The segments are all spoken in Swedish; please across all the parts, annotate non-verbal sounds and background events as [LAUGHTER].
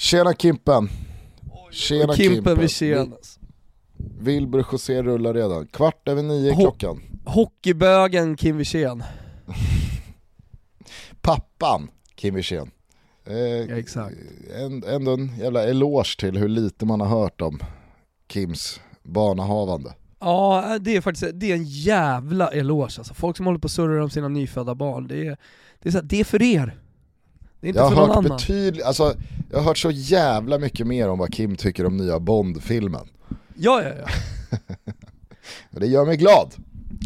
Tjena Kimpen. Tjena Kimpen Wirsén. Wilbur José rullar redan. Kvart över nio Ho- klockan. Hockeybögen Kim Wirsén. [LAUGHS] Pappan Kim Wirsén. Ja, Eh, exakt. en- ändå en jävla eloge till hur lite man har hört om Kims barnahavande. Ja, det är faktiskt det är en jävla eloge alltså. Folk som håller på och surrar om sina nyfödda barn, det är, det är, så här, det är för er. Jag har hört annan. betydligt, alltså jag har hört så jävla mycket mer om vad Kim tycker om nya Bond-filmen. Ja, ja, ja. [LAUGHS] Det gör mig glad.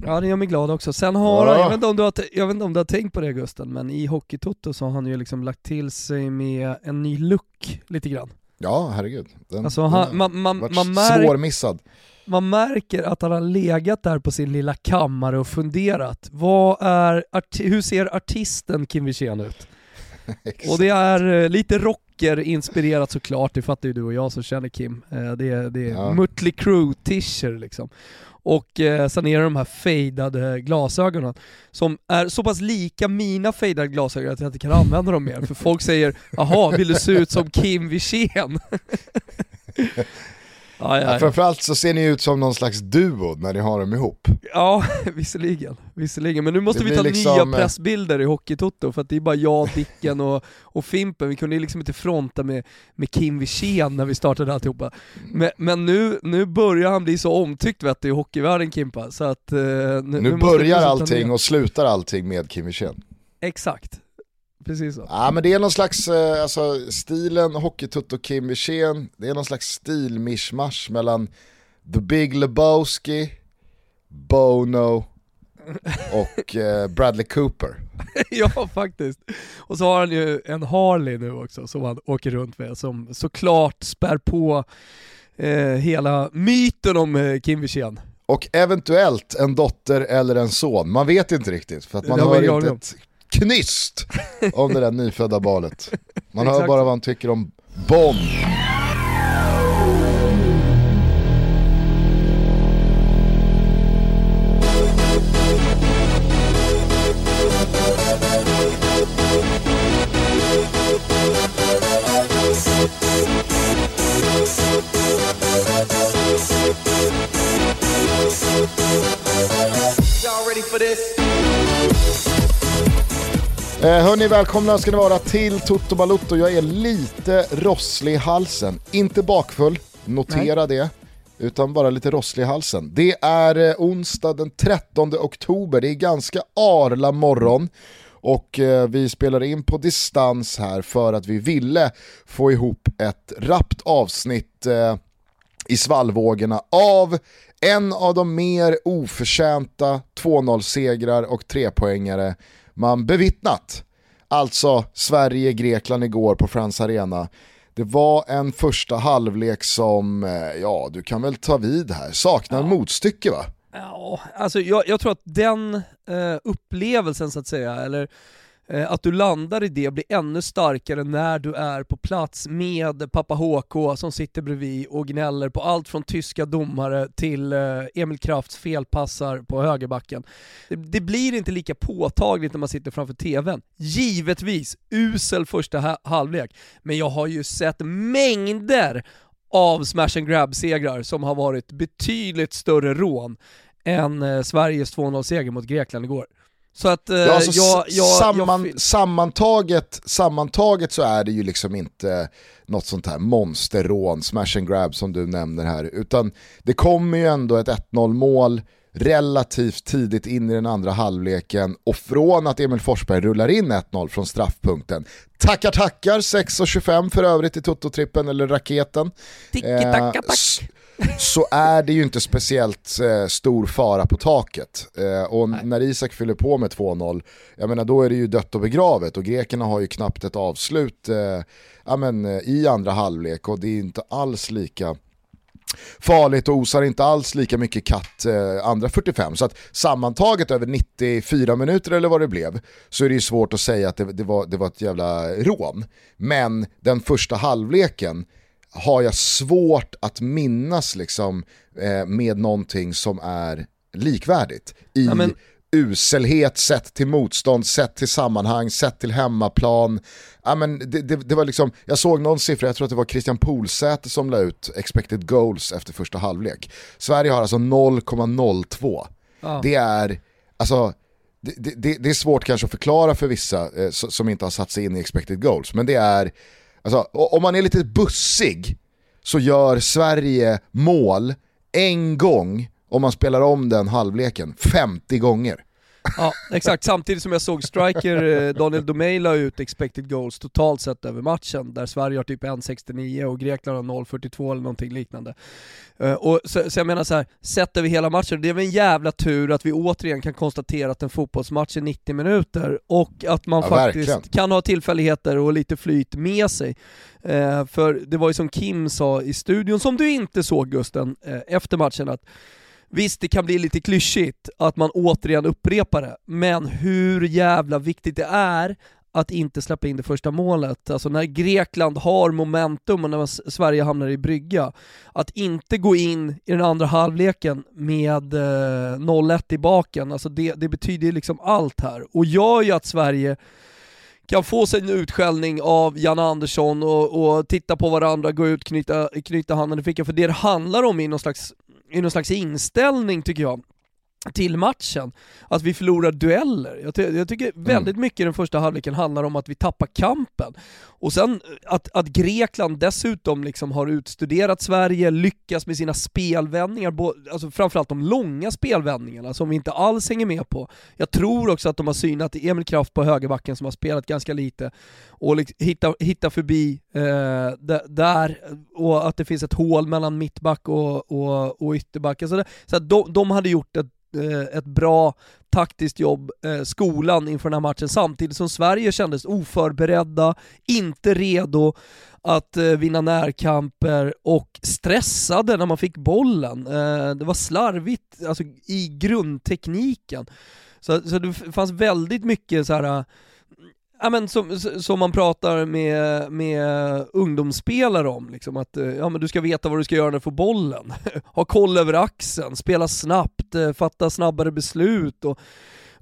Ja det gör mig glad också. Sen har han, jag vet, inte om du har, jag vet inte om du har tänkt på det Gusten, men i Hockeytoto så har han ju liksom lagt till sig med en ny look lite grann. Ja, herregud. Den, Alltså den han, har man, man, man, märk, svårmissad. man märker att han har legat där på sin lilla kammare och funderat. Vad är, hur ser artisten Kim Wirsén ut? [LAUGHS] Och det är eh, lite rocker-inspirerat såklart, det fattar ju du och jag som känner Kim. Eh, Det är, det är Ja. Mötley Crüe-t-shirt liksom. Och eh, sen är det de här fejdade glasögonen som är så pass lika mina fejdade glasögon att jag inte kan använda dem mer. För folk säger jaha, vill du se ut som Kim Wirsén? [LAUGHS] [LAUGHS] ja, ja. framförallt så ser ni ut som någon slags duo när ni har dem ihop. ja, [LAUGHS] visserligen. visserligen. Men nu måste Det vi ta liksom, nya eh, pressbilder i Hockeytoto för att det är bara jag, Dicken och, och Fimpen. Vi kunde liksom inte fronta med, med Kim Wirsén när vi startade alltihopa. Men, men nu, nu börjar han bli så omtyckt vet du, i hockeyvärlden Kimpa. Så att, eh, nu, Nu, nu börjar ta allting och slutar allting med Kim Wirsén. Exakt. Precis så. Ja men det är någon slags, eh, alltså stilen Hockeytutto Kim Wirsén, det är någon slags stilmishmash mellan The Big Lebowski, Bono och eh, Bradley Cooper. [LAUGHS] ja faktiskt. Och så har han ju en Harley nu också som han åker runt med som såklart spär på eh, hela myten om eh, Kim Wirsén. Och eventuellt en dotter eller en son, man vet inte riktigt för att man har hör inte ett knyst om det där nyfödda barnet. Man hör bara vad han tycker om Bond. Eh, hörni, välkomna ska ni vara till Toto Balutto. Jag är lite rosslig i halsen. Inte bakfull, notera det. Utan bara lite rosslig i halsen. Det är eh, onsdag den 13 oktober, det är ganska arla morgon. Och eh, vi spelar in på distans här för att vi ville få ihop ett rappt avsnitt eh, i svallvågorna av en av de mer oförtjänta 2-0-segrar och 3-poängare man bevittnat. Alltså Sverige-Grekland igår på Friends Arena. Det var en första halvlek som, eh, ja du kan väl ta vid här, saknar motstycke va? Ja, alltså jag, jag tror att den eh, upplevelsen så att säga, eller Eh, att du landar i det blir ännu starkare när du är på plats med pappa HK som sitter bredvid och gnäller på allt från tyska domare till eh, Emil Krafts felpassar på högerbacken. Det, blir inte lika påtagligt när man sitter framför TVn. Givetvis, usel första halvlek, men jag har ju sett mängder av smash and grab-segrar som har varit betydligt större rån än eh, Sveriges 2-0-seger mot Grekland igår. Så att eh, Ja, alltså, jag, jag, samman, jag, sammantaget, sammantaget så är det ju liksom inte något sånt här monsterrån, smash and grab som du nämner här, utan det kommer ju ändå ett 1-0 mål relativt tidigt in i den andra halvleken och från att Emil Forsberg rullar in 1-0 från straffpunkten, tackar tackar! 6.25 för övrigt i Toto-trippen eller raketen, Tiki-taka, tack. Så är det ju inte speciellt eh, stor fara på taket. Eh, och när Isak fyller på med 2-0, jag menar då är det ju dött och begravet och grekerna har ju knappt ett avslut eh, ja, men, eh, i andra halvlek och det är inte alls lika farligt och osar inte alls lika mycket katt eh, andra 45. Så att sammantaget över 94 minuter eller vad det blev så är det ju svårt att säga att det, det, var, det var ett jävla rån. Men den första halvleken har jag svårt att minnas liksom, eh, med någonting som är likvärdigt i Ja, men- uselhet sett till motstånd, sett till sammanhang, sett till hemmaplan. Ja, men det, det, det, var liksom, jag såg någon siffra, jag tror att det var Christian Polsäter som la ut expected goals efter första halvlek. Sverige har alltså 0,02. Ja. Det är, alltså, det, det, är svårt kanske att förklara för vissa eh, som inte har satt sig in i expected goals, men det är, alltså, om man är lite bussig så gör Sverige mål en gång om man spelar om den halvleken 50 gånger. Ja, exakt. Samtidigt som jag såg striker eh, Daniel Domey la ut expected goals totalt sett över matchen, där Sverige har typ 1,69 och Grekland har 0,42 eller någonting liknande. Uh, och så, så, jag menar så här, sett över hela matchen, det är väl en jävla tur att vi återigen kan konstatera att en fotbollsmatch är 90 minuter och att man ja, faktiskt verkligen. kan ha tillfälligheter och lite flyt med sig. Uh, för det var ju som Kim sa i studion, som du inte såg Gusten, efter matchen, att Visst, det kan bli lite klyschigt att man återigen upprepar det, men hur jävla viktigt det är att inte släppa in det första målet. Alltså när Grekland har momentum och när Sverige hamnar i brygga, att inte gå in i den andra halvleken med eh, 0-1 i baken, alltså det, det betyder liksom allt här. Och gör ju att Sverige kan få sig en utskällning av Jan Andersson och, och titta på varandra, gå ut, knyta, knyta handen i fickan, för det det handlar om är någon slags i någon slags inställning tycker jag till matchen, att vi förlorar dueller. Jag, ty jag tycker mm. väldigt mycket i den första halvleken handlar om att vi tappar kampen. Och sen att, att Grekland dessutom liksom har utstuderat Sverige, lyckas med sina spelvändningar, alltså framförallt de långa spelvändningarna som vi inte alls hänger med på. Jag tror också att de har synat Emil Kraft på högerbacken som har spelat ganska lite och liksom hitta, hitta förbi eh, där, och att det finns ett hål mellan mittback och, och, och ytterback. Alltså det, så de, de hade gjort ett Eh, ett bra taktiskt jobb, eh, skolan inför den här matchen, samtidigt som Sverige kändes oförberedda, inte redo att eh, vinna närkamper och stressade när man fick bollen. Eh, det var slarvigt alltså, i grundtekniken. Så, så det fanns väldigt mycket så här eh, Ja men som, som man pratar med, med ungdomsspelare om, liksom att ja, men du ska veta vad du ska göra när du får bollen. [LAUGHS] ha koll över axeln, spela snabbt, fatta snabbare beslut och,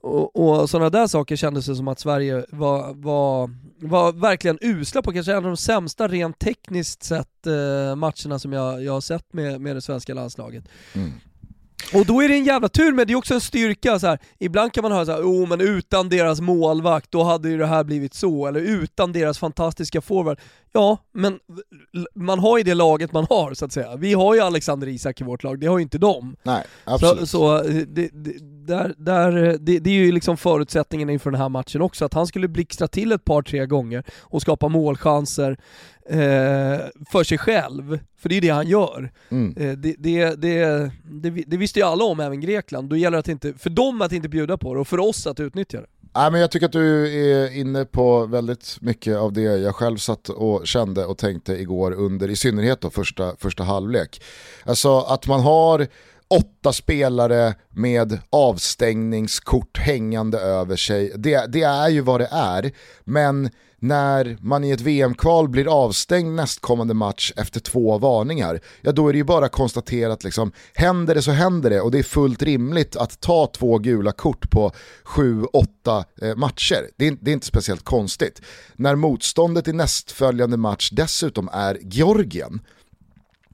och, och sådana där saker kändes det som att Sverige var, var, var verkligen usla på, kanske en av de sämsta rent tekniskt sett eh, matcherna som jag, jag har sett med, med det svenska landslaget. Mm. Och då är det en jävla tur, men det är också en styrka så här. Ibland kan man höra såhär, oh men utan deras målvakt, då hade ju det här blivit så, eller utan deras fantastiska forward. Ja, men man har ju det laget man har så att säga. Vi har ju Alexander Isak i vårt lag, det har ju inte de. Nej, absolut. Så, så eh, det, det, där, där, det, det, är ju liksom förutsättningen inför den här matchen också, att han skulle blixtra till ett par, tre gånger och skapa målchanser eh, för sig själv, för det är det han gör. Mm. Eh, det, det, det, det, visste ju alla om, även Grekland. Då gäller det att inte, för dem att inte bjuda på det och för oss att utnyttja det. Nej, men jag tycker att du är inne på väldigt mycket av det jag själv satt och kände och tänkte igår under i synnerhet då första, första halvlek. Alltså att man har åtta spelare med avstängningskort hängande över sig, det, det är ju vad det är. Men när man i ett VM-kval blir avstängd nästkommande match efter två varningar, ja då är det ju bara konstaterat liksom, händer det så händer det och det är fullt rimligt att ta två gula kort på sju, åtta eh, matcher. Det är, det är inte speciellt konstigt. När motståndet i nästföljande match dessutom är Georgien,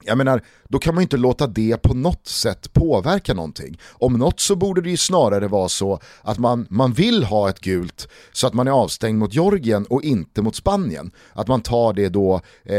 jag menar, då kan man ju inte låta det på något sätt påverka någonting. Om något så borde det ju snarare vara så att man, man vill ha ett gult så att man är avstängd mot Georgien och inte mot Spanien. Att man tar det då eh,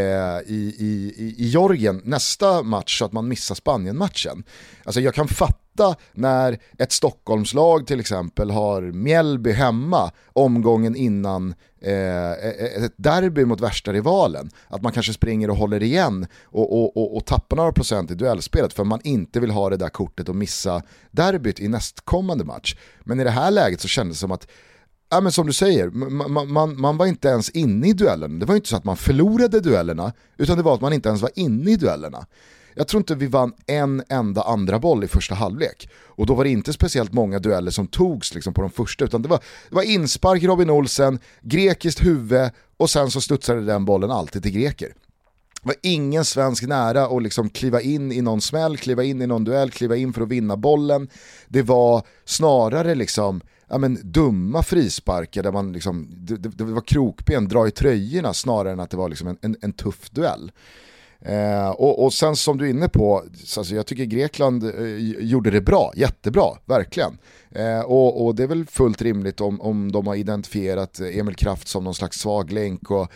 i, i, i Georgien nästa match så att man missar Spanien-matchen. Alltså jag kan fatta när ett Stockholmslag till exempel har Mjällby hemma omgången innan eh, e, e, ett derby mot värsta rivalen. Att man kanske springer och håller igen och, och, och, och tappar några procent i duellspelet för man inte vill ha det där kortet och missa derbyt i nästkommande match. Men i det här läget så kändes det som att Ja, men som du säger, man, man, man var inte ens inne i duellen. Det var inte så att man förlorade duellerna, utan det var att man inte ens var inne i duellerna. Jag tror inte vi vann en enda andra boll i första halvlek. Och då var det inte speciellt många dueller som togs liksom på de första, utan det var, det var inspark Robin Olsen, grekiskt huvud och sen så studsade den bollen alltid till greker. Det var ingen svensk nära att liksom kliva in i någon smäll, kliva in i någon duell, kliva in för att vinna bollen. Det var snarare liksom ja, men, dumma frisparkar där man liksom, det, det, var krokben, dra i tröjorna snarare än att det var liksom en, en, en tuff duell. Eh, och, och, sen som du är inne på, alltså jag tycker Grekland eh, gjorde det bra, jättebra, verkligen. Eh, och, och, det är väl fullt rimligt om, om de har identifierat Emil Kraft som någon slags svag länk och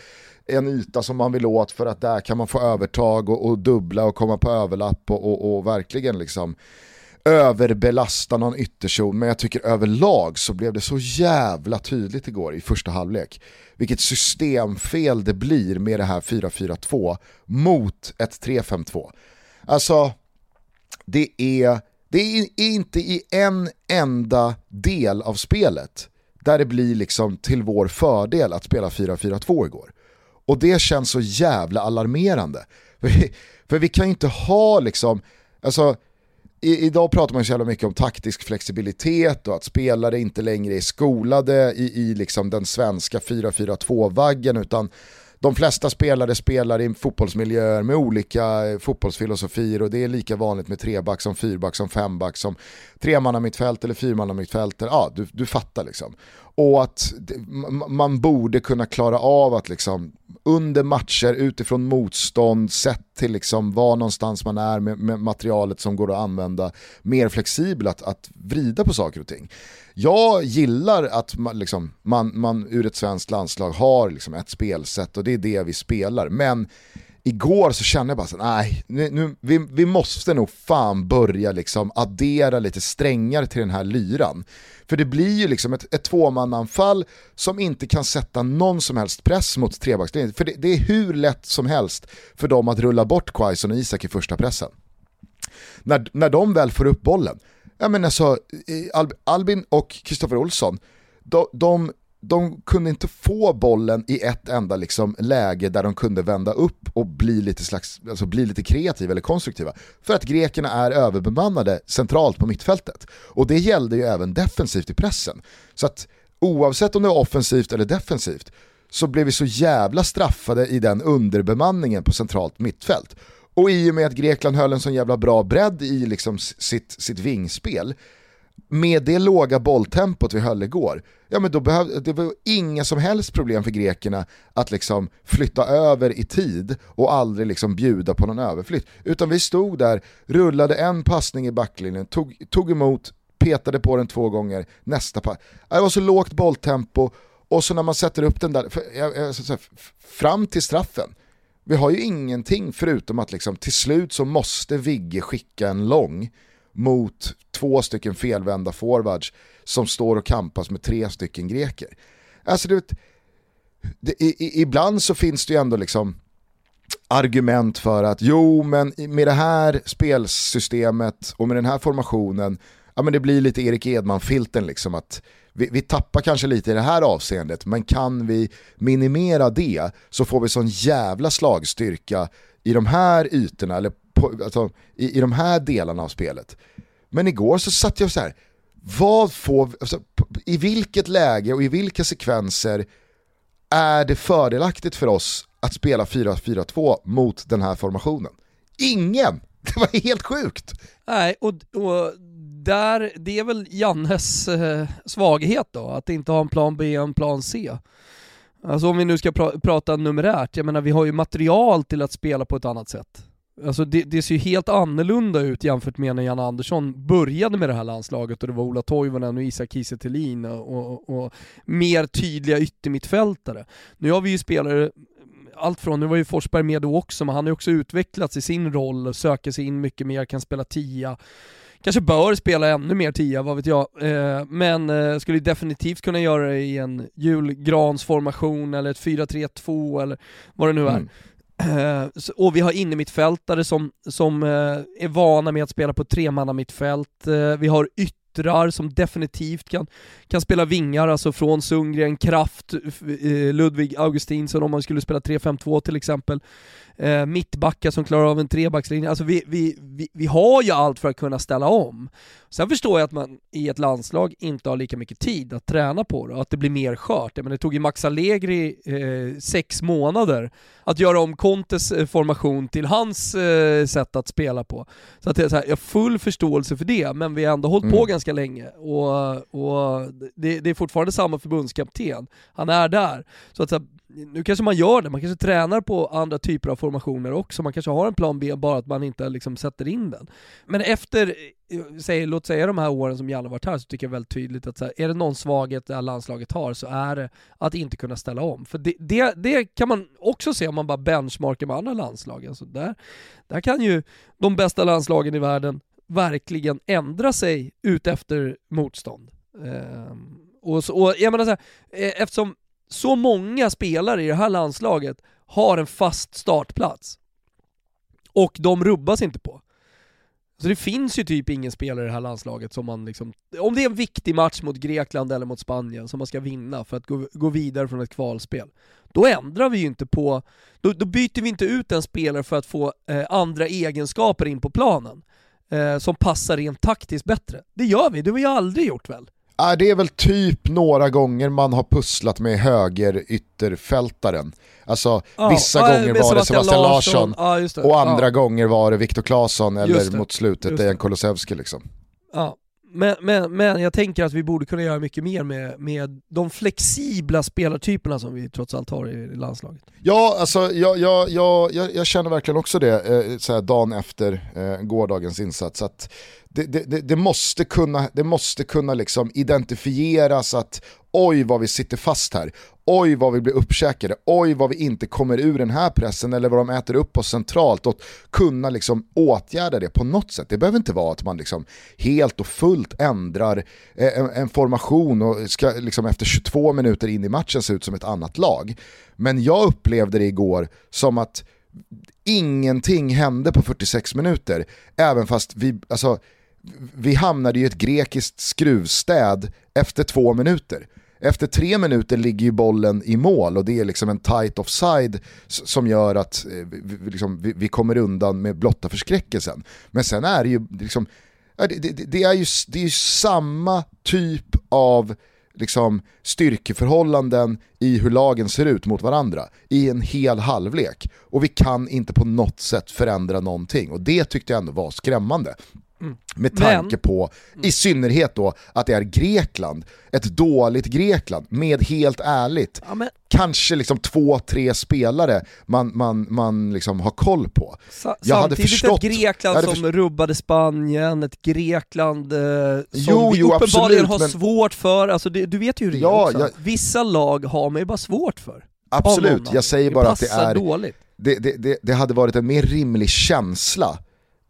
en yta som man vill åt för att där kan man få övertag och, och dubbla och komma på överlapp och, och, och verkligen liksom överbelasta någon ytterzon, men jag tycker överlag så blev det så jävla tydligt igår i första halvlek. Vilket systemfel det blir med det här 4-4-2 mot ett 3-5-2. Alltså, det är, det är inte i en enda del av spelet där det blir liksom till vår fördel att spela 4-4-2 igår. Och det känns så jävla alarmerande. För [LAUGHS] vi, för vi kan ju inte ha liksom, alltså i, idag pratar man så jävla mycket om taktisk flexibilitet och att spelare inte längre är skolade i, i liksom den svenska 4-4-2-vaggen utan de flesta spelare spelar i fotbollsmiljöer med olika eh, fotbollsfilosofier och det är lika vanligt med treback som fyrback som femback som tremannamittfält eller fyrmannamittfält. Ja, du, du fattar liksom. Och att man borde kunna klara av att liksom under matcher utifrån motstånd, sett till liksom var någonstans man är med, med materialet som går att använda, mer flexibel att, att vrida på saker och ting. Jag gillar att man, liksom, man, man ur ett svenskt landslag har liksom ett spelsätt och det är det vi spelar. Men igår så kände jag bara så nej, nu, nu, vi, vi måste nog fan börja liksom addera lite strängar till den här lyran. För det blir ju liksom ett, ett tvåmananfall som inte kan sätta någon som helst press mot trebackslinjen. För det, det, är hur lätt som helst för dem att rulla bort Quaison och Isak i första pressen. När, när de väl får upp bollen, ja men alltså Albin och Kristoffer Olsson, de, de de kunde inte få bollen i ett enda liksom läge där de kunde vända upp och bli lite, slags, alltså bli lite kreativa eller konstruktiva. För att grekerna är överbemannade centralt på mittfältet. Och det gällde ju även defensivt i pressen. Så att oavsett om det var offensivt eller defensivt så blev vi så jävla straffade i den underbemanningen på centralt mittfält. Och i och med att Grekland höll en så jävla bra bredd i liksom sitt, sitt vingspel med det låga bolltempot vi höll igår, ja men då behövde, det var inga som helst problem för grekerna att liksom flytta över i tid och aldrig liksom bjuda på någon överflytt. Utan vi stod där, rullade en passning i backlinjen, tog, tog emot, petade på den två gånger, nästa pass. Det var så lågt bolltempo och så när man sätter upp den där, för, jag, jag, fram till straffen, vi har ju ingenting förutom att liksom, till slut så måste Vigge skicka en lång mot två stycken felvända forwards som står och kampas med tre stycken greker. Alltså du vet, det, i, ibland så finns det ju ändå liksom argument för att jo men med det här spelsystemet och med den här formationen, ja men det blir lite Erik Edman-filten liksom att vi, vi, tappar kanske lite i det här avseendet men kan vi minimera det så får vi sån jävla slagstyrka i de här ytorna eller på, alltså, i, i de här delarna av spelet. Men igår så satt jag så här, vad får, alltså, i vilket läge och i vilka sekvenser är det fördelaktigt för oss att spela 4-4-2 mot den här formationen? Ingen! [LAUGHS] Det var helt sjukt! Nej, och, och där, det är väl Jannes eh, svaghet då, att inte ha en plan B och en plan C. Alltså om vi nu ska pra prata numerärt, jag menar vi har ju material till att spela på ett annat sätt. Alltså det, det, ser ju helt annorlunda ut jämfört med när Jan Andersson började med det här landslaget och det var Ola Toivonen och Isak Kiese och, och, och, mer tydliga yttermittfältare. Nu har vi ju spelare, allt från, nu var ju Forsberg med då också, men han har ju också utvecklats i sin roll, och söker sig in mycket mer, kan spela tia. Kanske bör spela ännu mer tia, vad vet jag. Eh, men eh, skulle definitivt kunna göra det i en julgransformation eller ett 4-3-2 eller vad det nu är. Mm. [CLEARS THROAT] Uh, och vi har innermittfältare som, som uh, är vana med att spela på tremannamittfält, uh, vi har yttrar som definitivt kan, kan spela vingar, alltså från Sundgren, Kraft, eh, Ludvig Augustinsson om man skulle spela 3-5-2 till exempel eh, mittbackar som klarar av en trebackslinje. Alltså vi, vi, vi, vi har ju allt för att kunna ställa om. Sen förstår jag att man i ett landslag inte har lika mycket tid att träna på det och att det blir mer skört. Men det tog ju Max Allegri eh, sex månader att göra om Contes eh, formation till hans eh, sätt att spela på. Så att det är så här, jag har full förståelse för det, men vi har ändå hållit mm. på ganska länge och, och det, det, är fortfarande samma förbundskapten. Han är där. Så att så här, nu kanske man gör det, man kanske tränar på andra typer av formationer också, man kanske har en plan B bara att man inte liksom sätter in den. Men efter, eh, säg, låt säga de här åren som Janne varit här, så tycker jag väldigt tydligt att så här, är det någon svaghet det här landslaget har så är det att inte kunna ställa om. För det, det, det kan man också se om man bara benchmarkar med andra landslag. Alltså där, där kan ju de bästa landslagen i världen verkligen ändra sig ut efter motstånd. Ehm, och, så, och jag menar så här, eh, eftersom så många spelare i det här landslaget har en fast startplats. Och de rubbas inte på. Så det finns ju typ ingen spelare i det här landslaget som man liksom, om det är en viktig match mot Grekland eller mot Spanien som man ska vinna för att gå, gå vidare från ett kvalspel, då ändrar vi ju inte på, då, då byter vi inte ut en spelare för att få eh, andra egenskaper in på planen eh, som passar rent taktiskt bättre. Det gör vi, det har vi aldrig gjort väl? Äh, det är väl typ några gånger man har pusslat med höger ytterfältaren. Alltså ja, vissa ja, gånger var det Sebastian Larsson, Larsson ja, och andra gånger var det Viktor Claesson eller mot slutet Dejan Kulusevski liksom. Ja, men, men, men jag tänker att vi borde kunna göra mycket mer med, med de flexibla spelartyperna som vi trots allt har i landslaget. Ja, alltså jag, jag, jag, jag känner verkligen också det eh, så dagen efter eh, gårdagens insats. Att det, det, det, måste kunna, det måste kunna liksom identifieras att oj vad vi sitter fast här, oj vad vi blir uppkäkade, oj vad vi inte kommer ur den här pressen eller vad de äter upp oss centralt och kunna liksom åtgärda det på något sätt. Det behöver inte vara att man liksom helt och fullt ändrar eh, en, en formation och ska liksom efter 22 minuter in i matchen se ut som ett annat lag. Men jag upplevde det igår som att ingenting hände på 46 minuter, även fast vi, alltså vi hamnade i ett grekiskt skruvstäd efter två minuter. Efter tre minuter ligger ju bollen i mål och det är liksom en tight offside som gör att eh, vi, liksom, vi, vi kommer undan med blotta förskräckelsen. Men sen är det ju liksom, det, det, det är ju det är ju samma typ av liksom, styrkeförhållanden i hur lagen ser ut mot varandra i en hel halvlek. Och vi kan inte på något sätt förändra någonting och det tyckte jag ändå var skrämmande. Mm. Med tanke Men, på, i synnerhet då, att det är Grekland, ett dåligt Grekland, med helt ärligt, ja, kanske liksom två, tre spelare man, man, man liksom har koll på. Sa jag hade förstått, ett Grekland som förstått. rubbade Spanien, ett Grekland eh, som jo, vi jo, uppenbarligen absolut, har men... svårt för, alltså det, du vet ju hur det ja, är. Jag... Vissa lag har man ju bara svårt för. Absolut, jag säger bara att det är, dåligt. Det, det, det, det hade varit en mer rimlig känsla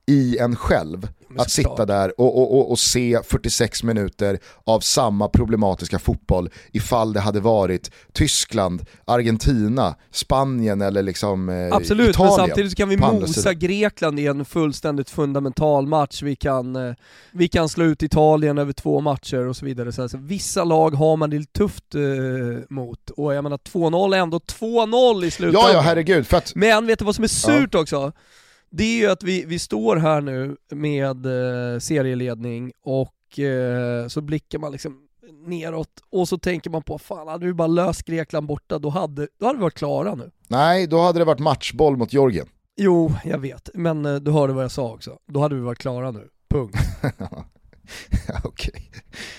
i en själv att sitta där och, och, och, och, se 46 minuter av samma problematiska fotboll ifall det hade varit Tyskland, Argentina, Spanien eller liksom eh, Absolut, Italien. men samtidigt kan vi mosa Grekland i en fullständigt fundamental match. Vi kan, eh, vi kan slå ut Italien över två matcher och så vidare. Så alltså, vissa lag har man det lite tufft eh, mot och jag menar 2-0 är ändå 2-0 i slutändan. Ja, ja herregud. Att... Men vet du vad som är surt ja. också? Det är ju att vi, vi står här nu med eh, serieledning och eh, så blickar man liksom neråt och så tänker man på, fan hade vi bara löst Grekland borta då hade, då hade vi varit klara nu. Nej, då hade det varit matchboll mot Georgien. Jo, jag vet, men eh, du hörde vad jag sa också. Då hade vi varit klara nu, punkt. [LAUGHS] Okej.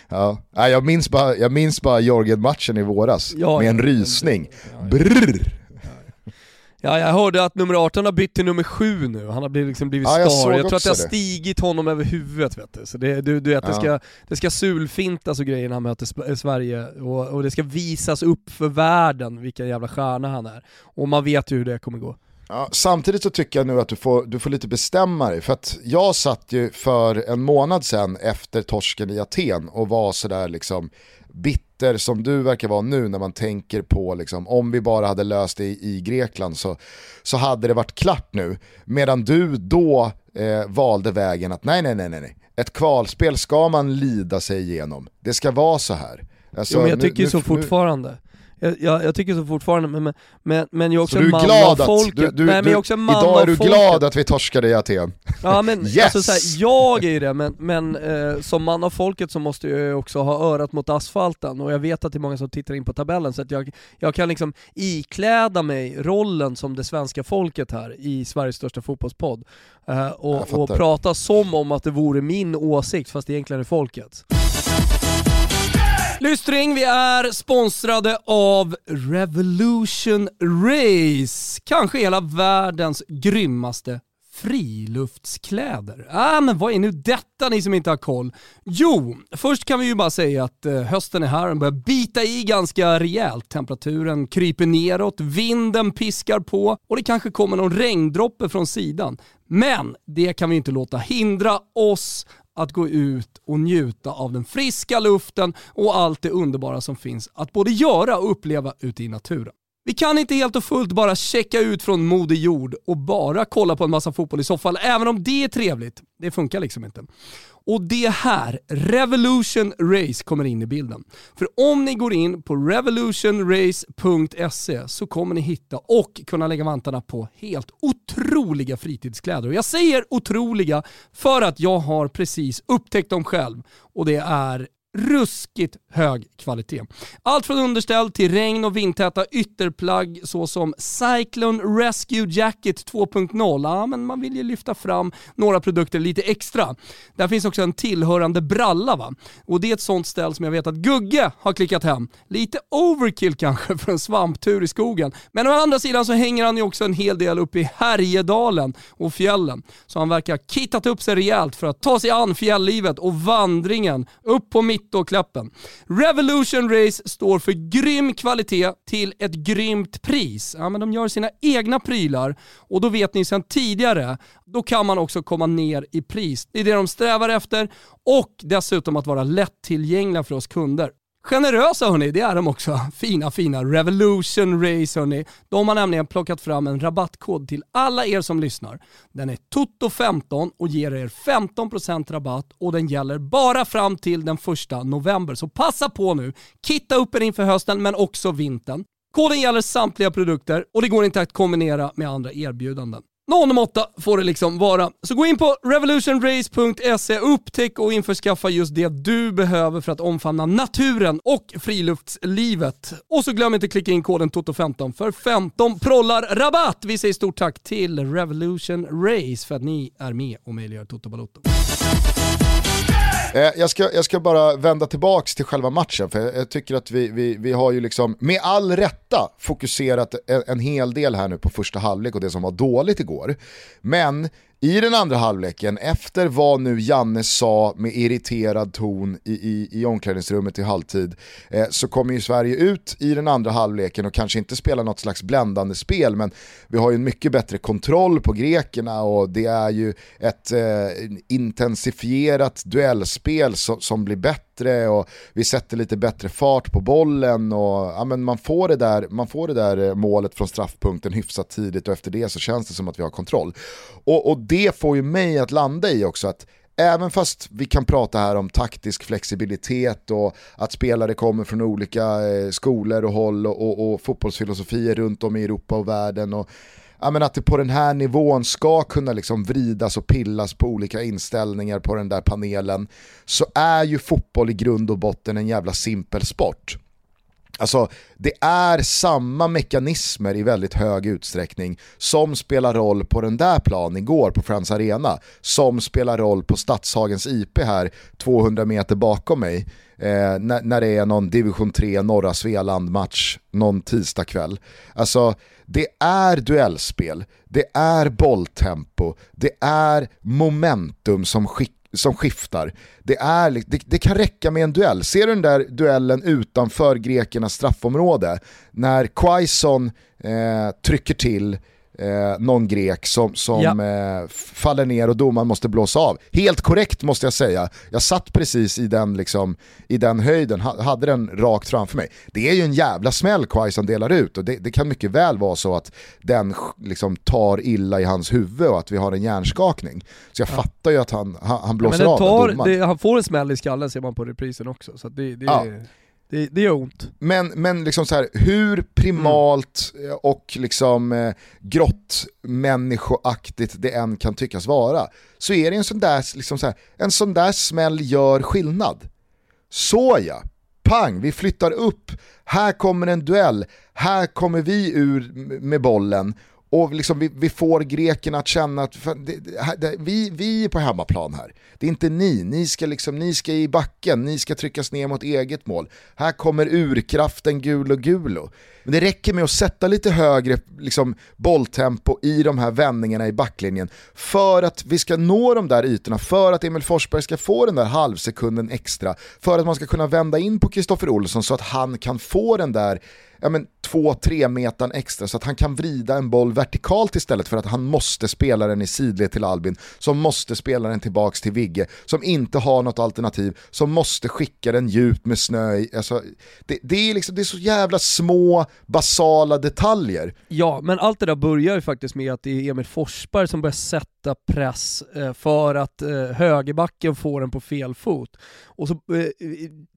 Ja. jag minns bara, jag minns bara Georgien-matchen i våras ja, med en rysning. Ja, ja. Brrr. Ja, jag hörde att nummer 18 har bytt till nummer 7 nu, han har blivit, liksom blivit ja, jag star. Jag, tror att det har stigit honom över huvudet vet du. Så det, du, du vet, ja. det, ska, det ska sulfintas och grejer när han möter Sverige och, och det ska visas upp för världen vilken jävla stjärna han är. Och man vet ju hur det kommer gå. Ja, samtidigt så tycker jag nu att du får, du får lite bestämma dig, för att jag satt ju för en månad sedan efter torsken i Aten och var sådär liksom bitter som du verkar vara nu när man tänker på liksom, om vi bara hade löst det i, i Grekland så, så hade det varit klart nu. Medan du då eh, valde vägen att nej, nej, nej, nej, ett kvalspel ska man lida sig igenom. Det ska vara så här. Alltså, jo, men jag tycker nu, så nu, fortfarande. Jag, jag, jag, tycker så fortfarande, men, men, men jag är också så en man av folket. Du, du, Nej, men jag är också man idag är du folket. glad att vi torskade i Aten. Ja men yes! [LAUGHS] alltså, så här, jag är ju det, men, men eh, som man av folket så måste jag ju också ha örat mot asfalten, och jag vet att det är många som tittar in på tabellen, så att jag, jag kan liksom ikläda mig rollen som det svenska folket här i Sveriges största fotbollspodd. Eh, och, och prata som om att det vore min åsikt, fast det egentligen är folkets. Lystring, vi är sponsrade av Revolution Race. Kanske hela världens grymmaste friluftskläder. Ah, men vad är nu detta ni som inte har koll? Jo, först kan vi ju bara säga att eh, hösten är här och börjar bita i ganska rejält. Temperaturen kryper neråt, vinden piskar på och det kanske kommer någon regndroppe från sidan. Men det kan vi inte låta hindra oss att gå ut och njuta av den friska luften och allt det underbara som finns att både göra och uppleva ute i naturen. Vi kan inte helt och fullt bara checka ut från Moder Jord och bara kolla på en massa fotboll i soffan, även om det är trevligt. Det funkar liksom inte. Och det här, Revolution Race, kommer in i bilden. För om ni går in på revolutionrace.se så kommer ni hitta och kunna lägga vantarna på helt otroliga fritidskläder. Och jag säger otroliga för att jag har precis upptäckt dem själv och det är ruskigt hög kvalitet. Allt från underställ till regn och vindtäta ytterplagg såsom Cyclone Rescue Jacket 2.0. Ja, men man vill ju lyfta fram några produkter lite extra. Där finns också en tillhörande bralla va? Och det är ett sånt ställ som jag vet att Gugge har klickat hem. Lite overkill kanske för en svamptur i skogen. Men å andra sidan så hänger han ju också en hel del uppe i Härjedalen och fjällen. Så han verkar ha kittat upp sig rejält för att ta sig an fjälllivet och vandringen upp på mitt Mittåklappen. Revolution Race står för grym kvalitet till ett grymt pris. Ja, men de gör sina egna prylar och då vet ni sedan tidigare, då kan man också komma ner i pris. Det är det de strävar efter och dessutom att vara lättillgängliga för oss kunder. Generösa hörni, det är de också. Fina, fina Revolution Race hörni. De har nämligen plockat fram en rabattkod till alla er som lyssnar. Den är TOTO15 och ger er 15% rabatt och den gäller bara fram till den 1 november. Så passa på nu, kitta upp er inför hösten men också vintern. Koden gäller samtliga produkter och det går inte att kombinera med andra erbjudanden. Någon måtta får det liksom vara. Så gå in på revolutionrace.se, upptäck och införskaffa just det du behöver för att omfamna naturen och friluftslivet. Och så glöm inte att klicka in koden TOTO15 för 15 prollar rabatt. Vi säger stort tack till Revolution Race för att ni är med och möjliggör Toto Balotto. Eh, jag ska, jag ska bara vända tillbaka till själva matchen, för jag, tycker att vi, vi, vi har ju liksom med all rätta fokuserat en, en hel del här nu på första halvlek och det som var dåligt igår. Men i den andra halvleken, efter vad nu Janne sa med irriterad ton i, i, i omklädningsrummet i halvtid, eh, så kommer ju Sverige ut i den andra halvleken och kanske inte spelar något slags bländande spel, men vi har ju en mycket bättre kontroll på grekerna och det är ju ett eh, intensifierat duellspel som, som blir bättre och vi sätter lite bättre fart på bollen och ja, men man, får det där, man får det där eh, målet från straffpunkten hyfsat tidigt och efter det så känns det som att vi har kontroll. Och, och det får ju mig att landa i också att även fast vi kan prata här om taktisk flexibilitet och att spelare kommer från olika eh, skolor och håll och, och, och fotbollsfilosofier runt om i Europa och världen och ja, men att det på den här nivån ska kunna liksom vridas och pillas på olika inställningar på den där panelen så är ju fotboll i grund och botten en jävla simpel sport. Alltså, det är samma mekanismer i väldigt hög utsträckning som spelar roll på den där planen igår på Friends Arena, som spelar roll på Stadshagens IP här 200 meter bakom mig, eh, när, när det är någon division 3 norra Svealand-match någon tisdagkväll. Alltså, det är duellspel, det är bolltempo, det är momentum som skickar som skiftar. Det, är, det, det, kan räcka med en duell. Ser du den där duellen utanför grekernas straffområde? När Quaison eh, trycker till eh, någon grek som, som ja. eh, faller ner och domaren måste blåsa av. Helt korrekt måste jag säga. Jag satt precis i den, liksom, i den höjden, hade den rakt framför mig. Det är ju en jävla smäll Quaison delar ut och det, det, kan mycket väl vara så att den liksom, tar illa i hans huvud och att vi har en hjärnskakning. Så jag ja. fattar ju att han, han, han blåser ja, av tar, det, Han får en smäll i skallen ser man på reprisen också. Så det, det ja. Det, det gör ont. Men, men liksom så här, hur primalt mm. och liksom eh, grottmänniskoaktigt det än kan tyckas vara, så är det en sån där, liksom så här, en sån där smäll gör skillnad. Såja, pang, vi flyttar upp, här kommer en duell, här kommer vi ur med bollen och liksom vi, vi, får grekerna att känna att det, det, vi, vi är på hemmaplan här. Det är inte ni, ni ska, liksom, ni ska i backen, ni ska tryckas ner mot eget mål. Här kommer urkraften Gulo Gulo. Men det räcker med att sätta lite högre liksom, bolltempo i de här vändningarna i backlinjen för att vi ska nå de där ytorna, för att Emil Forsberg ska få den där halvsekunden extra, för att man ska kunna vända in på Kristoffer Olsson så att han kan få den där ja, men, två-tre-metern extra så att han kan vrida en boll vertikalt istället för att han måste spela den i sidled till Albin, som måste spela den tillbaks till Vigge, som inte har något alternativ, som måste skicka den djupt med snö i. Alltså, det, det, är liksom, det är så jävla små, basala detaljer. Ja, men allt det där börjar ju faktiskt med att det är Emil Forsberg som börjar sätta press eh, för att eh, högerbacken får den på fel fot. Och så eh,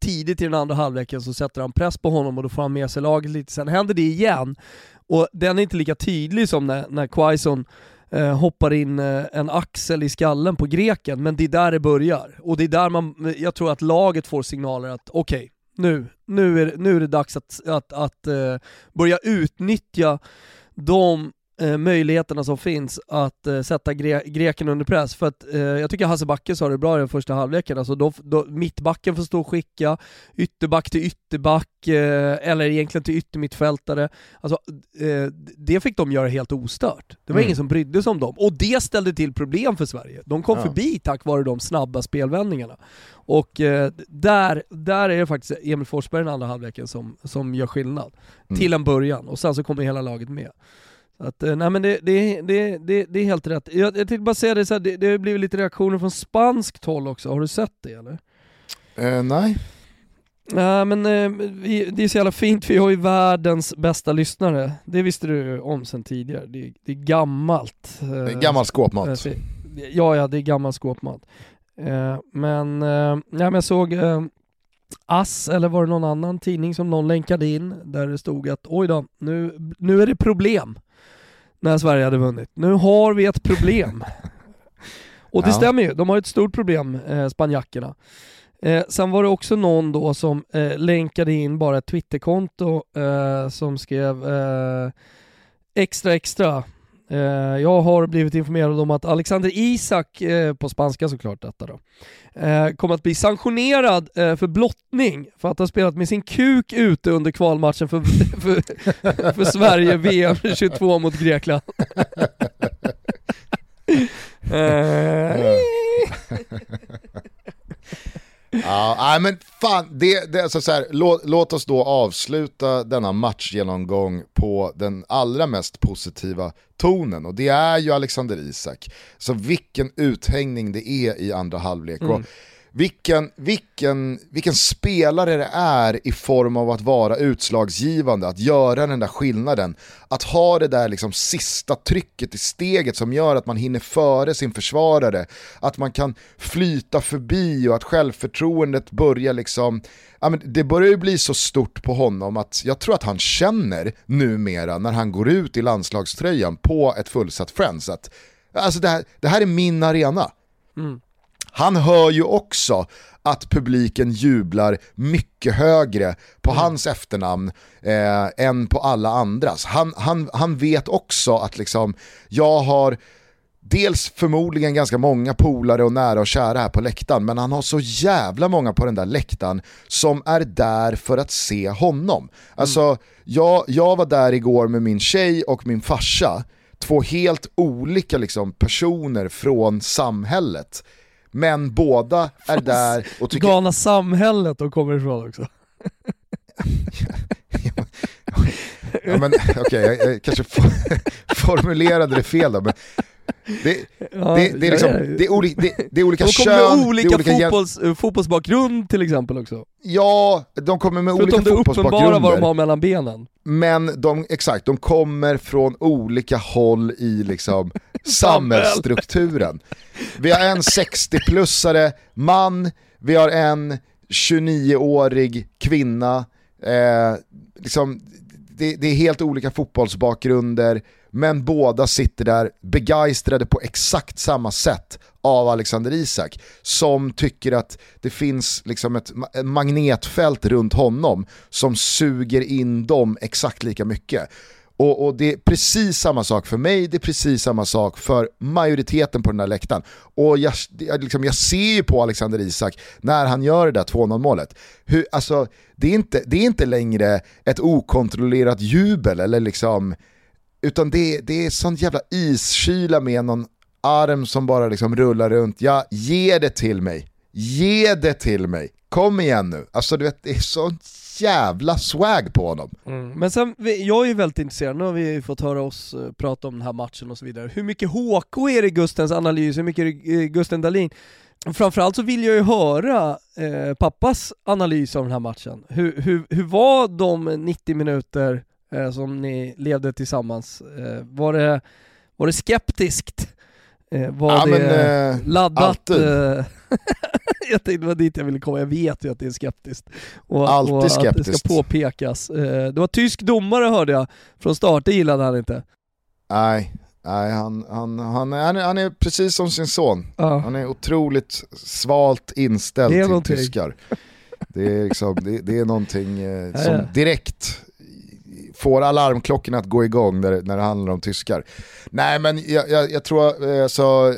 tidigt i den andra halvleken så sätter han press på honom och då får han med sig laget lite. Sen händer det igen, och den är inte lika tydlig som när, när Quaison eh, hoppar in eh, en axel i skallen på greken, men det är där det börjar. Och det är där man, jag tror att laget får signaler att okej, okay, nu, nu, är, nu är det dags att, att, att eh, börja utnyttja de eh, möjligheterna som finns att eh, sätta gre greken under press. För att eh, jag tycker Hasse Backe sa det bra i den första halvleken, alltså då, då, mittbacken får stå och skicka, ytterback till ytterback, eh, eller egentligen till yttermittfältare. Alltså, eh, det fick de göra helt ostört. Det var mm. ingen som brydde sig om dem. Och det ställde till problem för Sverige. De kom ja. förbi tack vare de snabba spelvändningarna. Och där, där är det faktiskt Emil Forsberg den andra halvleken som, som gör skillnad. Mm. Till en början, och sen så kommer hela laget med. Att, eh, nej men det, det, det, det, det är helt rätt. Jag, jag tänkte bara säga det, så här, det, det har blivit lite reaktioner från spanskt håll också, har du sett det eller? Uh, nej. Nej men uh, vi, det är så jävla fint, vi har ju världens bästa lyssnare. Det visste du om sen tidigare. Det, det är gammalt. Det är gammal skåpmat. ja, ja det är gammal skåpmat. men, nej, men jag såg Ass, eller var det någon annan tidning som någon länkade in, där det stod att oj då, nu, nu är det problem när Sverige hade vunnit. Nu har vi ett problem. [LAUGHS] Och det ja. stämmer ju, de har ett stort problem, eh, spanjackerna. Eh, sen var det också någon då som eh, länkade in bara ett Twitterkonto eh, som skrev eh, extra extra. Eh, jag har blivit informerad om att Alexander Isak, eh, på spanska såklart detta då, kommer att bli sanktionerad för blottning för att ha spelat med sin kuk ute under kvalmatchen för, [LAUGHS] för, för Sverige VM 22 mot Grekland. [LAUGHS] [LAUGHS] Ja, men fan, det, det, alltså så här, låt, låt, oss då avsluta denna matchgenomgång på den allra mest positiva tonen och det är ju Alexander Isak. Så vilken uthängning det är i andra halvlek. Mm. Och vilken, vilken, vilken spelare det är i form av att vara utslagsgivande, att göra den där skillnaden. Att ha det där liksom sista trycket i steget som gör att man hinner före sin försvarare. Att man kan flyta förbi och att självförtroendet börjar liksom, ja, men det börjar ju bli så stort på honom att jag tror att han känner numera när han går ut i landslagströjan på ett fullsatt Friends att alltså det, här, det här är min arena. Mm. Han hör ju också att publiken jublar mycket högre på mm. hans efternamn eh, än på alla andras. Han, han, han vet också att liksom, jag har dels förmodligen ganska många polare och nära och kära här på läktaren, men han har så jävla många på den där läktaren som är där för att se honom. Mm. Alltså, jag, jag var där igår med min tjej och min farsa, två helt olika liksom, personer från samhället men båda är där och tycker... Galna samhället de kommer ifrån också. ja, men okay, jag, jag, kanske [LAUGHS] formulerade det fel då, men det, ja, det, det, är liksom, det, är olika, det, det är olika de kön, med olika, olika fotbolls, fotbollsbakgrund till exempel också. Ja, de kommer med Förutom olika fotbollsbakgrunder. Förutom det uppenbara vad de har mellan benen. Men de, exakt, de kommer från olika håll i liksom [LAUGHS] samhällsstrukturen. Vi har en 60-plussare man, vi har en 29-årig kvinna, eh, liksom, det, det, är helt olika fotbollsbakgrunder, men båda sitter där begeistrade på exakt samma sätt av Alexander Isak, som tycker att det finns liksom ett magnetfält runt honom som suger in dem exakt lika mycket. Och, och, det är precis samma sak för mig, det är precis samma sak för majoriteten på den här läktaren. Och jag, jag, liksom, jag ser ju på Alexander Isak när han gör det där 2-0 målet. Hur, alltså, det, är inte, det är inte längre ett okontrollerat jubel eller liksom, utan det, det är sån jävla iskyla med någon arm som bara liksom rullar runt. Ja, ge det till mig. Ge det till mig. Kom igen nu. Alltså du vet, det är sånt jävla swag på honom. Mm. Men sen, jag är ju väldigt intresserad, nu har vi fått höra oss eh, prata om den här matchen och så vidare. Hur mycket HK är det i Gustens analys, hur mycket är det Gusten Dahlin? Framförallt så vill jag ju höra eh, pappas analys av den här matchen. Hur, hur, hur var de 90 minuter eh, som ni levde tillsammans? Eh, var, det, var det skeptiskt? Eh, var ja, det men, eh, laddat? [LAUGHS] jag tänkte det var dit jag ville komma, jag vet ju att det är skeptiskt. Och, Alltid och skeptiskt. att det ska påpekas. Eh, det var tysk domare hörde jag, från start, det gillade han inte. Nej, Nej, han, han, han, är, han är precis som sin son. Ja. Han är otroligt svalt inställd till någonting. tyskar. Det är, liksom, det, det är någonting eh, [LAUGHS] som direkt får alarmklockorna att gå igång när, när det handlar om tyskar. Nej men jag, jag, jag tror eh, så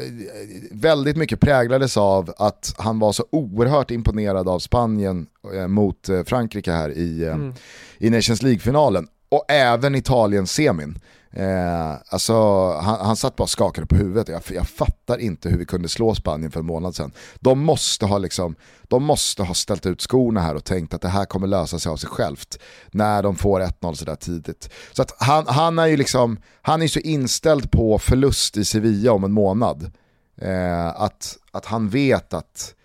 väldigt mycket präglades av att han var så oerhört imponerad av Spanien eh, mot eh, Frankrike här i, mm. i Nations League-finalen. Och även Italien-semin. Eh, alltså, han, han satt bara och skakade på huvudet. Jag, jag fattar inte hur vi kunde slå Spanien för en månad sedan. De måste, ha liksom, de måste ha ställt ut skorna här och tänkt att det här kommer lösa sig av sig självt när de får 1-0 sådär tidigt. Så att han, han är ju liksom, han är så inställd på förlust i Sevilla om en månad. Eh, att, att han vet att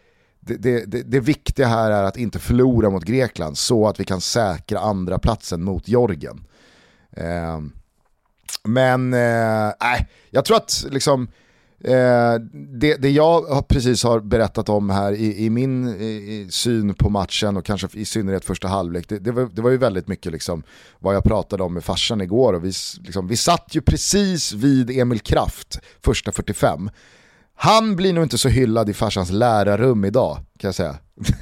det, det, det, det, viktiga här är att inte förlora mot Grekland så att vi kan säkra andra platsen mot Jorgen. Eh, men eh, jag tror att liksom, eh, det, det jag precis har berättat om här i, i min i, syn på matchen och kanske i synnerhet första halvlek, det, det, var, det var ju väldigt mycket liksom vad jag pratade om med farsan igår och vi, liksom, vi satt ju precis vid Emil Kraft första 45. Han blir nog inte så hyllad i farsans lärarrum idag kan jag säga.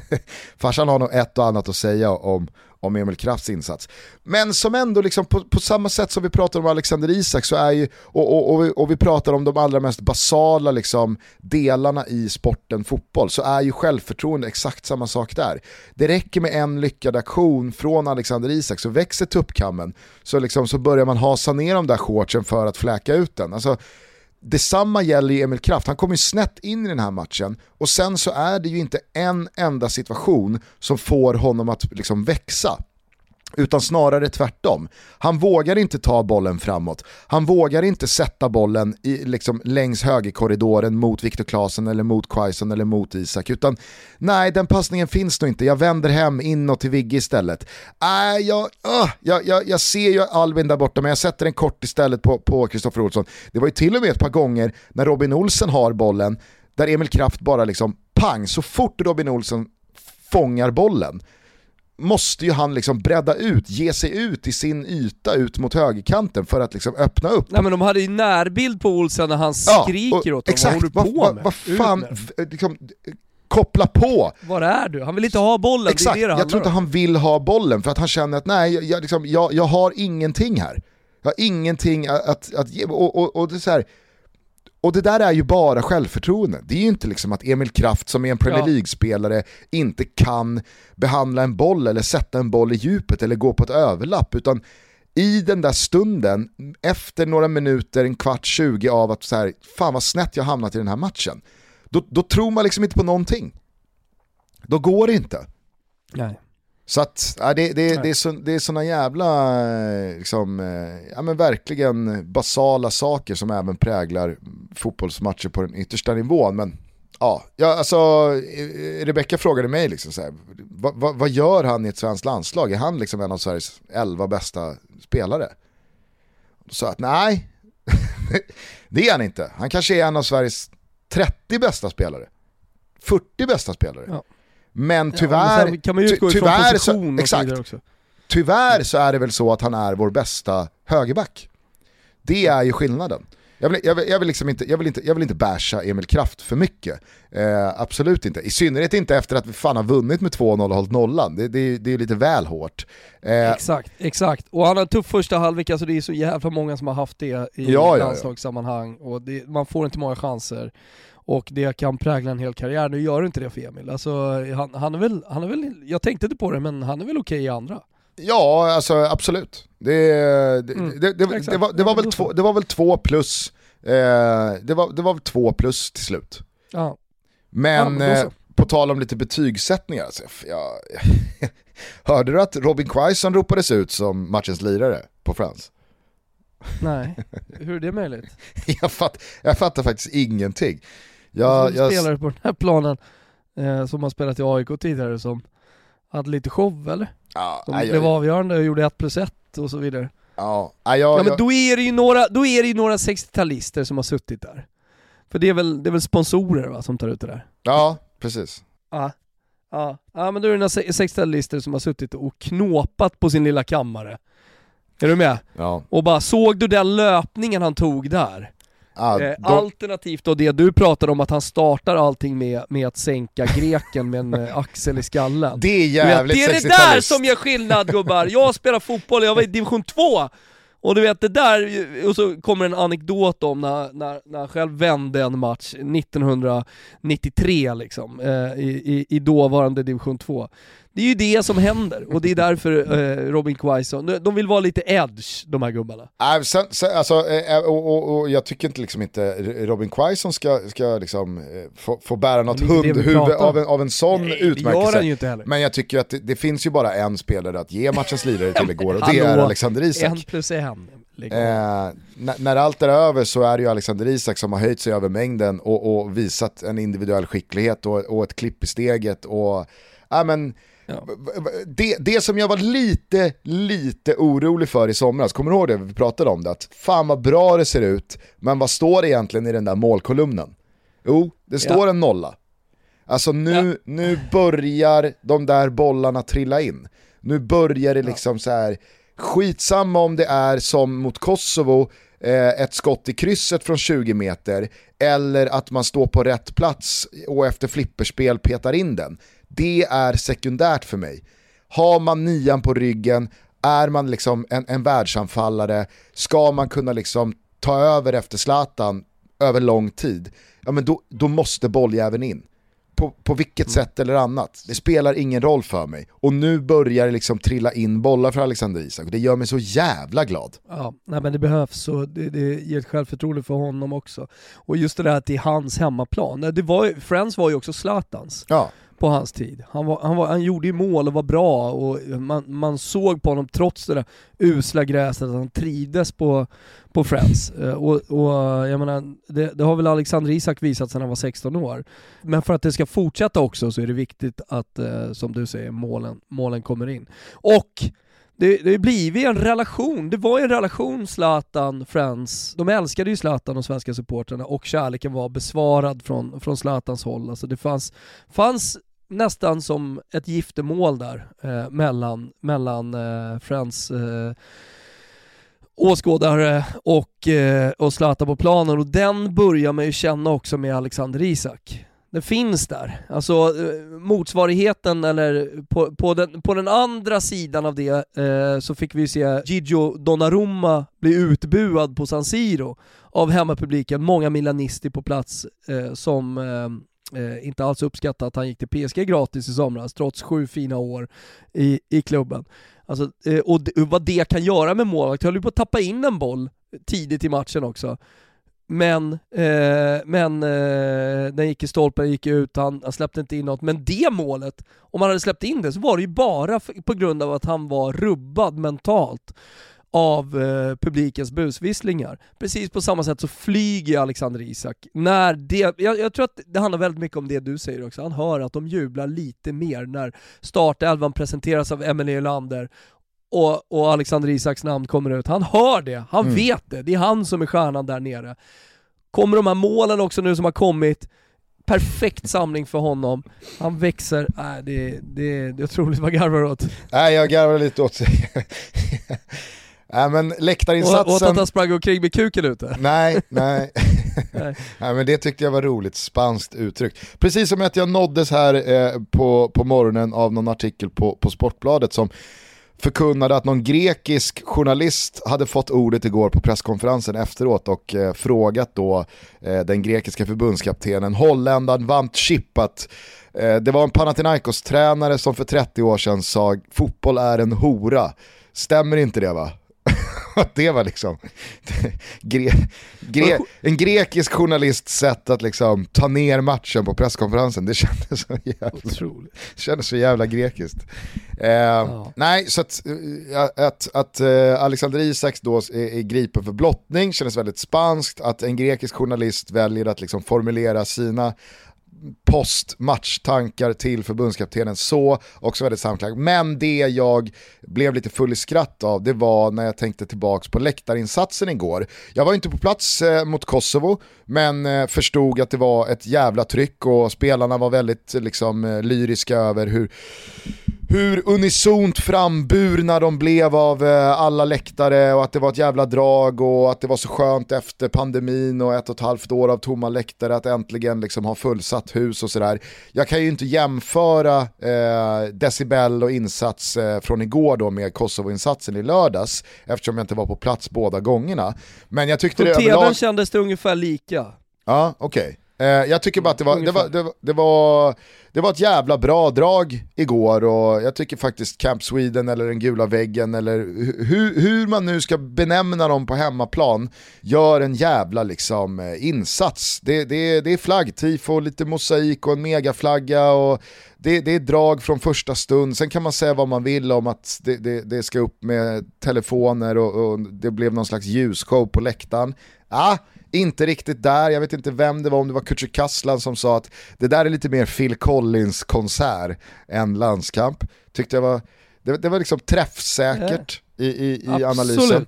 [LAUGHS] farsan har nog ett och annat att säga om, om Emil Krafts insats. Men som ändå liksom på, på, samma sätt som vi pratar om Alexander Isak så är ju, och, och, och, vi, och vi pratar om de allra mest basala liksom, delarna i sporten fotboll, så är ju självförtroende exakt samma sak där. Det räcker med en lyckad aktion från Alexander Isak så växer tuppkammen, så, liksom, så börjar man hasa ner de där shortsen för att fläka ut den. Alltså, Detsamma gäller ju Emil Kraft, han kommer ju snett in i den här matchen och sen så är det ju inte en enda situation som får honom att liksom växa utan snarare tvärtom. Han vågar inte ta bollen framåt, han vågar inte sätta bollen i, liksom, längs högerkorridoren mot Viktor Claesson eller mot Quaison eller mot Isak, utan nej den passningen finns nog inte, jag vänder hem inåt till Vigge istället. Äh, jag, uh, jag, jag, jag ser ju Albin där borta men jag sätter den kort istället på Kristoffer Olsson. Det var ju till och med ett par gånger när Robin Olsen har bollen, där Emil Kraft bara liksom pang, så fort Robin Olsen fångar bollen måste ju han liksom bredda ut, ge sig ut i sin yta ut mot högerkanten för att liksom öppna upp. Nej men de hade ju närbild på Olsen när han skriker ja, åt dem, exakt, vad håller du på med? Vad fan, liksom, koppla på! Var är du? Han vill inte ha bollen, Exakt, det är det det jag tror inte han vill ha bollen för att han känner att nej, jag, liksom, jag, jag har ingenting här. Jag har ingenting att, att, att ge, och, och, och det är så här, och det där är ju bara självförtroende. Det är ju inte liksom att Emil Kraft som är en Premier League-spelare inte kan behandla en boll eller sätta en boll i djupet eller gå på ett överlapp. Utan i den där stunden, efter några minuter, en kvart, tjugo av att så här, fan vad snett jag hamnat i den här matchen. Då, då tror man liksom inte på någonting. Då går det inte. Nej. Så att, ja, det, det, det, är så, det är såna jävla, liksom, ja men verkligen basala saker som även präglar fotbollsmatcher på den yttersta nivån. Men ja, ja alltså Rebecka frågade mig liksom så här, vad, vad, vad, gör han i ett svenskt landslag? Är han liksom en av Sveriges elva bästa spelare? Då sa att nej, [LAUGHS] det är han inte. Han kanske är en av Sveriges 30 bästa spelare. 40 bästa spelare. Ja. Men tyvärr, ja, man ju tyvärr, så, exakt, också. tyvärr så är det väl så att han är vår bästa högerback. Det är ju skillnaden. Jag vill, jag, vill, jag, vill liksom inte, jag, vill inte, jag vill inte basha Emil Kraft för mycket. Eh, absolut inte. I synnerhet inte efter att vi fan har vunnit med 2-0 och hållit nollan. Det, det, det är lite väl hårt. Eh, exakt, exakt. Och han har en tuff första halvlek, alltså det är så jävla många som har haft det i ja, landslagssammanhang. Och det, man får inte många chanser. Och det kan prägla en hel karriär. Nu gör det inte det för Emil. Alltså, han, han, är väl, han är väl, jag tänkte inte på det, men han är väl okej okay i andra. Ja, alltså absolut. Det, det, mm, det, det, det var, var väl två, det var väl två plus, eh, det, var, det var väl två plus till slut. Ja. Men ja, eh, på tal om lite betygssättningar, alltså, jag, [LAUGHS] hörde du att Robin Quaison ropades ut som matchens lirare på Frans? Nej, hur är det möjligt? [LAUGHS] jag, fatt, jag fattar faktiskt ingenting. Jag, jag spelare på den här planen eh, som har spelat i AIK tidigare som hade lite show eller? Ja, de nej, blev jag... avgörande och gjorde 1 plus 1 och så vidare. Ja, nej, jag, ja men då är det ju några, då är det ju några 60-talister som har suttit där. För det är väl, det är väl sponsorer va, som tar ut det där? Ja, precis. Ja, ja. ja men då är det några 60-talister som har suttit och knåpat på sin lilla kammare. Är du med? Ja. Och bara, såg du den löpningen han tog där? Ah, eh, då... Alternativt då det du pratade om att han startar allting med, med att sänka greken med en eh, [LAUGHS] axel i skallen. Det är jävligt vet, Det är det där som gör skillnad gubbar! Jag spelar fotboll, jag var i division 2 och du vet det där, och så kommer en anekdot om när, när, när han själv vände en match 1993 liksom, eh, i, i, i dåvarande division 2. Det är ju det som händer och det är därför eh, Robin Quaison, de vill vara lite edge de här gubbarna. Äh, sen, sen, alltså, eh, och, och, och, jag tycker inte, liksom inte Robin Quaison ska, ska liksom, eh, få, få bära något hundhuvud av en, av en sån Nej, utmärkelse. Men jag tycker att det, det, finns ju bara en spelare att ge matchens lirare till [LAUGHS] igår och det är Alexander Isak. En plus en. Eh, när, när, allt är över så är det ju Alexander Isak som har höjt sig över mängden och, och visat en individuell skicklighet och, och ett klipp i steget. Och, äh, men, Ja. Det, det som jag var lite, lite orolig för i somras, kommer du ihåg det vi pratade om det? Att fan vad bra det ser ut, men vad står det egentligen i den där målkolumnen? Jo, det står ja. en nolla. Alltså nu, ja. nu börjar de där bollarna trilla in. Nu börjar det liksom så här skitsamma om det är som mot Kosovo, eh, ett skott i krysset från 20 meter, eller att man står på rätt plats och efter flipperspel petar in den. Det är sekundärt för mig. Har man nian på ryggen, är man liksom en, en världsanfallare, ska man kunna liksom ta över efter Zlatan över lång tid, ja men då, då måste bolljäveln in. På, på vilket mm. sätt eller annat. Det spelar ingen roll för mig. Och nu börjar det liksom trilla in bollar för Alexander Isak och det gör mig så jävla glad. Ja, nej men det behövs och det, det ger ett självförtroende för honom också. Och just det där att det är hans hemmaplan. Det var, Friends var ju också Zlatans. Ja på hans tid. Han, var, han, var, han gjorde ju mål och var bra och man, man såg på honom trots det där usla gräset att han trivdes på, på Friends. Eh, och, och jag menar, det, det, har väl Alexander Isak visat sedan han var 16 år. Men för att det ska fortsätta också så är det viktigt att, eh, som du säger, målen, målen kommer in. Och det, det blivit en relation, det var ju en relation Zlatan, Friends, de älskade ju Zlatan de svenska supporterna och kärleken var besvarad från, från Zlatans håll. Alltså det fanns, fanns nästan som ett giftermål där eh, mellan, mellan eh, Friends eh, åskådare och, eh, och Zlatan på planen. Och den börjar man ju känna också med Alexander Isak den finns där. Alltså eh, motsvarigheten, eller på, på, den, på den andra sidan av det eh, så fick vi se Gigio Donnarumma bli utbuad på San Siro av hemmapubliken, många milanister på plats eh, som eh, eh inte alls uppskattat att han gick till PSG gratis i somras, trots sju fina år i, i klubben. Alltså, eh, och vad det kan göra med målvakt, höll ju på att tappa in en boll tidigt i matchen också. Men, eh, men eh, den gick i stolpen, gick ut, han, han släppte inte in något. Men det målet, om han hade släppt in det så var det ju bara på grund av att han var rubbad mentalt av eh, publikens busvisslingar. Precis på samma sätt så flyger Alexander Isak. När det, jag, jag, tror att det handlar väldigt mycket om det du säger också, han hör att de jublar lite mer när startelvan presenteras av Emelie Lander och, och Alexander Isaks namn kommer ut. Han hör det, han mm. vet det, det är han som är stjärnan där nere. Kommer de här målen också nu som har kommit, perfekt samling för honom. Han växer, äh, det, det, det är otroligt vad garvar åt. Nej jag garvar lite åt sig. [LAUGHS] Nej men läktarinsatsen... Åt att han sprang omkring med kuken ute? Nej, nej. [LAUGHS] nej. [LAUGHS] nej men det tyckte jag var roligt, spanskt uttryck. Precis som att jag nåddes här eh, på, på morgonen av någon artikel på, på Sportbladet som förkunnade att någon grekisk journalist hade fått ordet igår på presskonferensen efteråt och eh, frågat då eh, den grekiska förbundskaptenen, holländaren Vant chippat. eh, det var en Panathinaikos-tränare som för 30 år sedan sa fotboll är en hora. Stämmer inte det va? [LAUGHS] det var liksom [LAUGHS] gre, gre, en grekisk journalists sätt att liksom ta ner matchen på presskonferensen. Det [LAUGHS] kändes så jävla, kändes så jävla grekiskt. Eh, ja. Nej, så att, eh, att, att uh, Alexander Isaks då är, är gripen för blottning kändes väldigt spanskt. Att en grekisk journalist väljer att liksom formulera sina post-matchtankar till förbundskaptenen så, också väldigt samklang. Men det jag blev lite full i skratt av, det var när jag tänkte tillbaka på läktarinsatsen igår. Jag var inte på plats eh, mot Kosovo, men eh, förstod att det var ett jävla tryck och spelarna var väldigt liksom, eh, lyriska över hur hur unisont framburna de blev av eh, alla läktare och att det var ett jävla drag och att det var så skönt efter pandemin och ett och ett halvt år av tomma läktare att äntligen liksom ha fullsatt hus och sådär. Jag kan ju inte jämföra eh, decibel och insats eh, från igår då med Kosovo-insatsen i lördags eftersom jag inte var på plats båda gångerna. Men jag tyckte på det tvn överlag... kändes det ungefär lika. Ja, okej. Okay. Eh, jag tycker bara att det var, det var, det, var, det, var, det var ett jävla bra drag igår och jag tycker faktiskt Camp Sweden eller den gula väggen eller hur, hur man nu ska benämna dem på hemmaplan gör en jävla liksom eh, insats. Det, det, det är flaggtifo, lite mosaik och en megaflagga och det, det är drag från första stund. Sen kan man säga vad man vill om att det, det, det ska upp med telefoner och, och, det blev någon slags ljusshow på läktaren. Ja, inte riktigt där, jag vet inte vem det var, om det var Kutcher Kasslan som sa att det där är lite mer Phil Collins konsert än landskamp. Tyckte jag var, det, det var liksom träffsäkert i, i, i analysen.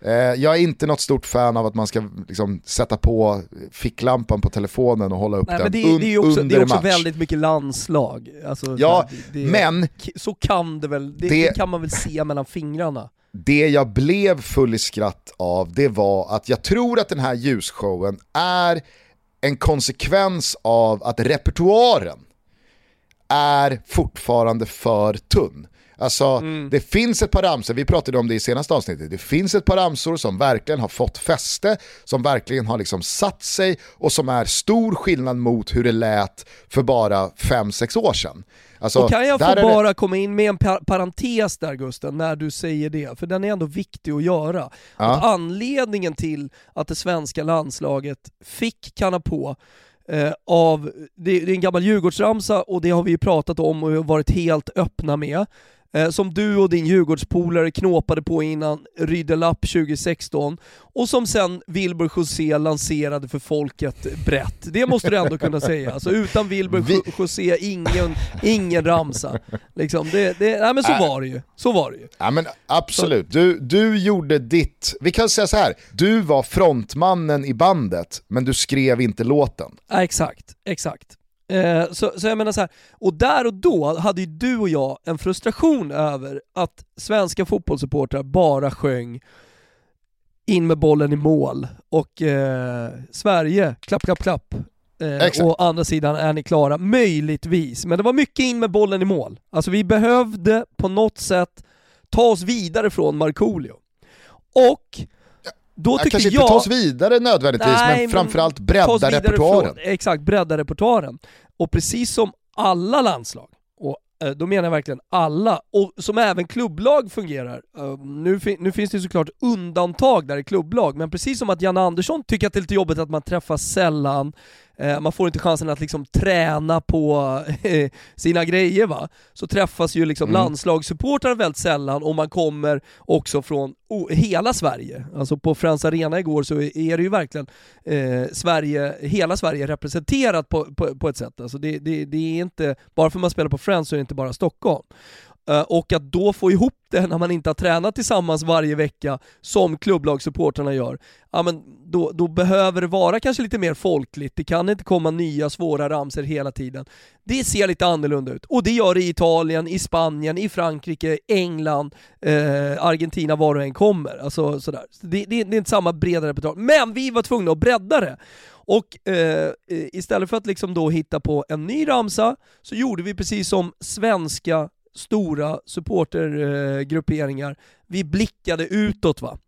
Eh, jag är inte något stort fan av att man ska liksom sätta på ficklampan på telefonen och hålla upp Nej, den det, un, det är också, under Det är också match. väldigt mycket landslag. Alltså, ja, det, men... Så kan det väl, det, det kan man väl se mellan fingrarna det jag blev full i skratt av det var att jag tror att den här ljusshowen är en konsekvens av att repertoaren är fortfarande för tunn. Alltså mm. det finns ett par ramsor, vi pratade om det i senaste avsnittet, det finns ett par ramsor som verkligen har fått fäste, som verkligen har liksom satt sig och som är stor skillnad mot hur det lät för bara 5-6 år sedan. Alltså, och kan jag få bara det... komma in med en par parentes där Gusten, när du säger det, för den är ändå viktig att göra. Ja. Att anledningen till att det svenska landslaget fick kanna på eh, av, det, det är en gammal Djurgårdsramsa och det har vi ju pratat om och varit helt öppna med eh, som du och din Djurgårdspolare knåpade på innan Rydelapp 2016 och som sen Wilbur José lanserade för folket brett. Det måste du ändå kunna säga. Alltså utan Wilbur Vi... José, ingen, ingen ramsa. Liksom, det, det, nej men så var det ju. Så var det ju. Ja men absolut, du, du gjorde ditt, vi kan säga så här. du var frontmannen i bandet men du skrev inte låten. Ja, exakt, exakt. Eh, så, så jag menar så här, och där och då hade ju du och jag en frustration över att svenska fotbollssupportrar bara sjöng in med bollen i mål och eh, Sverige, klapp, klapp, klapp. Eh, och andra sidan är ni klara, möjligtvis. Men det var mycket in med bollen i mål. Alltså vi behövde på något sätt ta oss vidare från Markoolio. Och då tycker kanske jag... inte ta oss vidare nödvändigtvis, Nej, men framförallt bredda repertoaren. Från, exakt, bredda repertoaren. Och precis som alla landslag, och eh, då menar jag verkligen alla, och som även klubblag fungerar. Eh, nu, nu finns det såklart undantag där i klubblag, men precis som att Jan Andersson tycker att det är lite jobbigt att man träffas sällan, man får inte chansen att liksom träna på sina grejer va. Så träffas ju liksom mm. landslagssupportrar väldigt sällan och man kommer också från hela Sverige. Alltså på Friends Arena igår så är det ju verkligen eh, Sverige, hela Sverige representerat på, på, på ett sätt. Alltså det, det, det, är inte, bara för att man spelar på Friends så är det inte bara Stockholm. Eh, och att då få ihop det när man inte har tränat tillsammans varje vecka som klubblagssupportrarna gör, ja, men då, då behöver det vara kanske lite mer folkligt. Det kan inte komma nya svåra ramser hela tiden. Det ser lite annorlunda ut och det gör det i Italien, i Spanien, i Frankrike, England, eh, Argentina, var du än kommer. Alltså, sådär. Det, det, det är inte samma breda repertoar, men vi var tvungna att bredda det. Och eh, istället för att liksom då hitta på en ny ramsa så gjorde vi precis som svenska stora supportergrupperingar, vi blickade utåt va.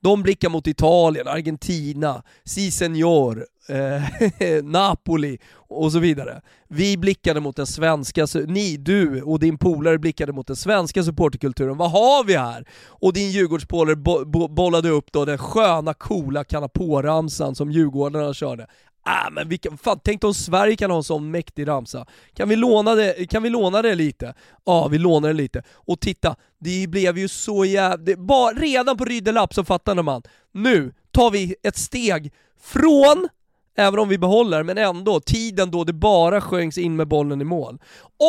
De blickar mot Italien, Argentina, Si Senor, eh, [LAUGHS] Napoli och så vidare. Vi blickade mot den svenska, ni, du och din polare blickade mot den svenska supporterkulturen. Vad har vi här? Och din Djurgårdspolare bo bo bollade upp då den sköna, coola kanapåramsan som Djurgårdarna körde. Ah, men vilka, fan, tänk om Sverige kan ha en sån mäktig ramsa. Kan vi låna det, kan vi låna det lite? Ja, vi lånar det lite. Och titta, det blev ju så jävligt... Redan på Rydelapp så fattade man, nu tar vi ett steg från även om vi behåller, men ändå, tiden då det bara sjöngs in med bollen i mål.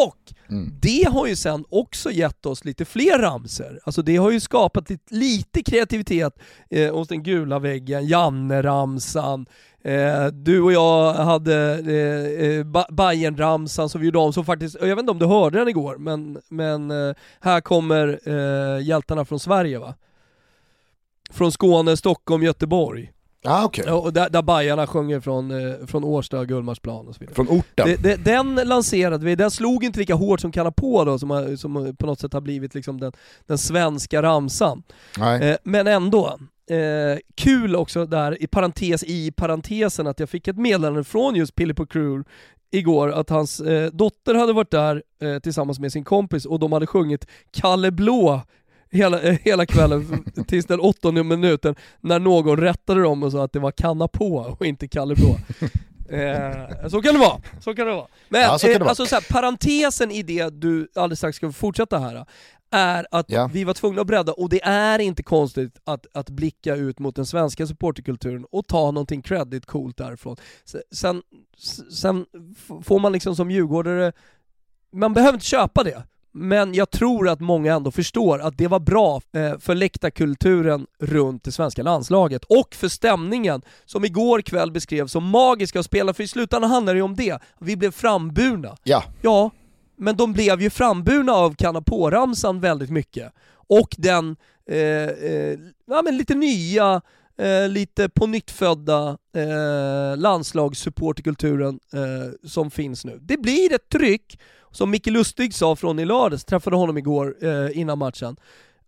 Och mm. det har ju sen också gett oss lite fler ramser. Alltså det har ju skapat lite, lite kreativitet eh, hos den gula väggen, Janne-ramsan, eh, du och jag hade eh, eh Bajen-ramsan som vi gjorde om, som faktiskt, jag vet inte om du hörde den igår, men, men eh, här kommer eh, hjältarna från Sverige va? Från Skåne, Stockholm, Göteborg. Ah, okay. och där, där Bajarna sjunger från, eh, från Årsta, Gullmarsplan och så vidare. Från orten? Det, det, den lanserade vi, den slog inte lika hårt som Kanna på då, som, som på något sätt har blivit liksom den, den svenska ramsan. Eh, men ändå, Eh, kul också där, i parentes i parentesen, att jag fick ett meddelande från just Pilippo Crew igår att hans eh, dotter hade varit där eh, tillsammans med sin kompis och de hade sjungit Kalle Blå hela, eh, hela kvällen [LAUGHS] tills den åttonde minuten när någon rättade dem och sa att det var Kanna på och inte Kalle Blå. [LAUGHS] Eh, så kan det vara, så kan det vara. Men ja, det eh, alltså så här, parentesen i det du alldeles strax ska fortsätta här, är att ja. vi var tvungna att bredda, och det är inte konstigt att, att blicka ut mot den svenska supporterkulturen och ta någonting credit coolt därifrån. Sen, sen får man liksom som djurgårdare, man behöver inte köpa det, men jag tror att många ändå förstår att det var bra eh, för läktarkulturen runt det svenska landslaget och för stämningen som igår kväll beskrevs som magiska att spela, för i slutändan handlar det ju om det. Vi blev framburna. Ja. Ja, men de blev ju framburna av Kanna väldigt mycket. Och den eh, eh, ja, men lite nya, eh, lite på eh, landslagssupporterkulturen eh, som finns nu. Det blir ett tryck, som Micke Lustig sa från i lördags, träffade honom igår eh, innan matchen.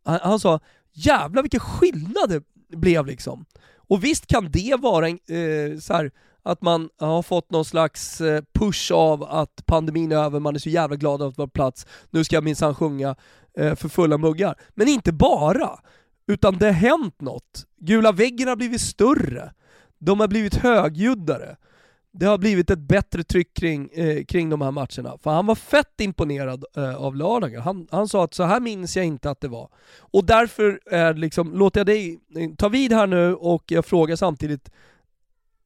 Han, han sa jävlar vilken skillnad det blev liksom. Och visst kan det vara en, eh, så här, att man har fått någon slags eh, push av att pandemin är över, man är så jävla glad att vara på plats, nu ska jag minsann sjunga eh, för fulla muggar. Men inte bara, utan det har hänt något. Gula väggen har blivit större, de har blivit högljuddare. Det har blivit ett bättre tryck kring, eh, kring de här matcherna. För han var fett imponerad eh, av lördagen. Han, han sa att så här minns jag inte att det var. Och därför är liksom, låter jag dig eh, ta vid här nu och jag frågar samtidigt,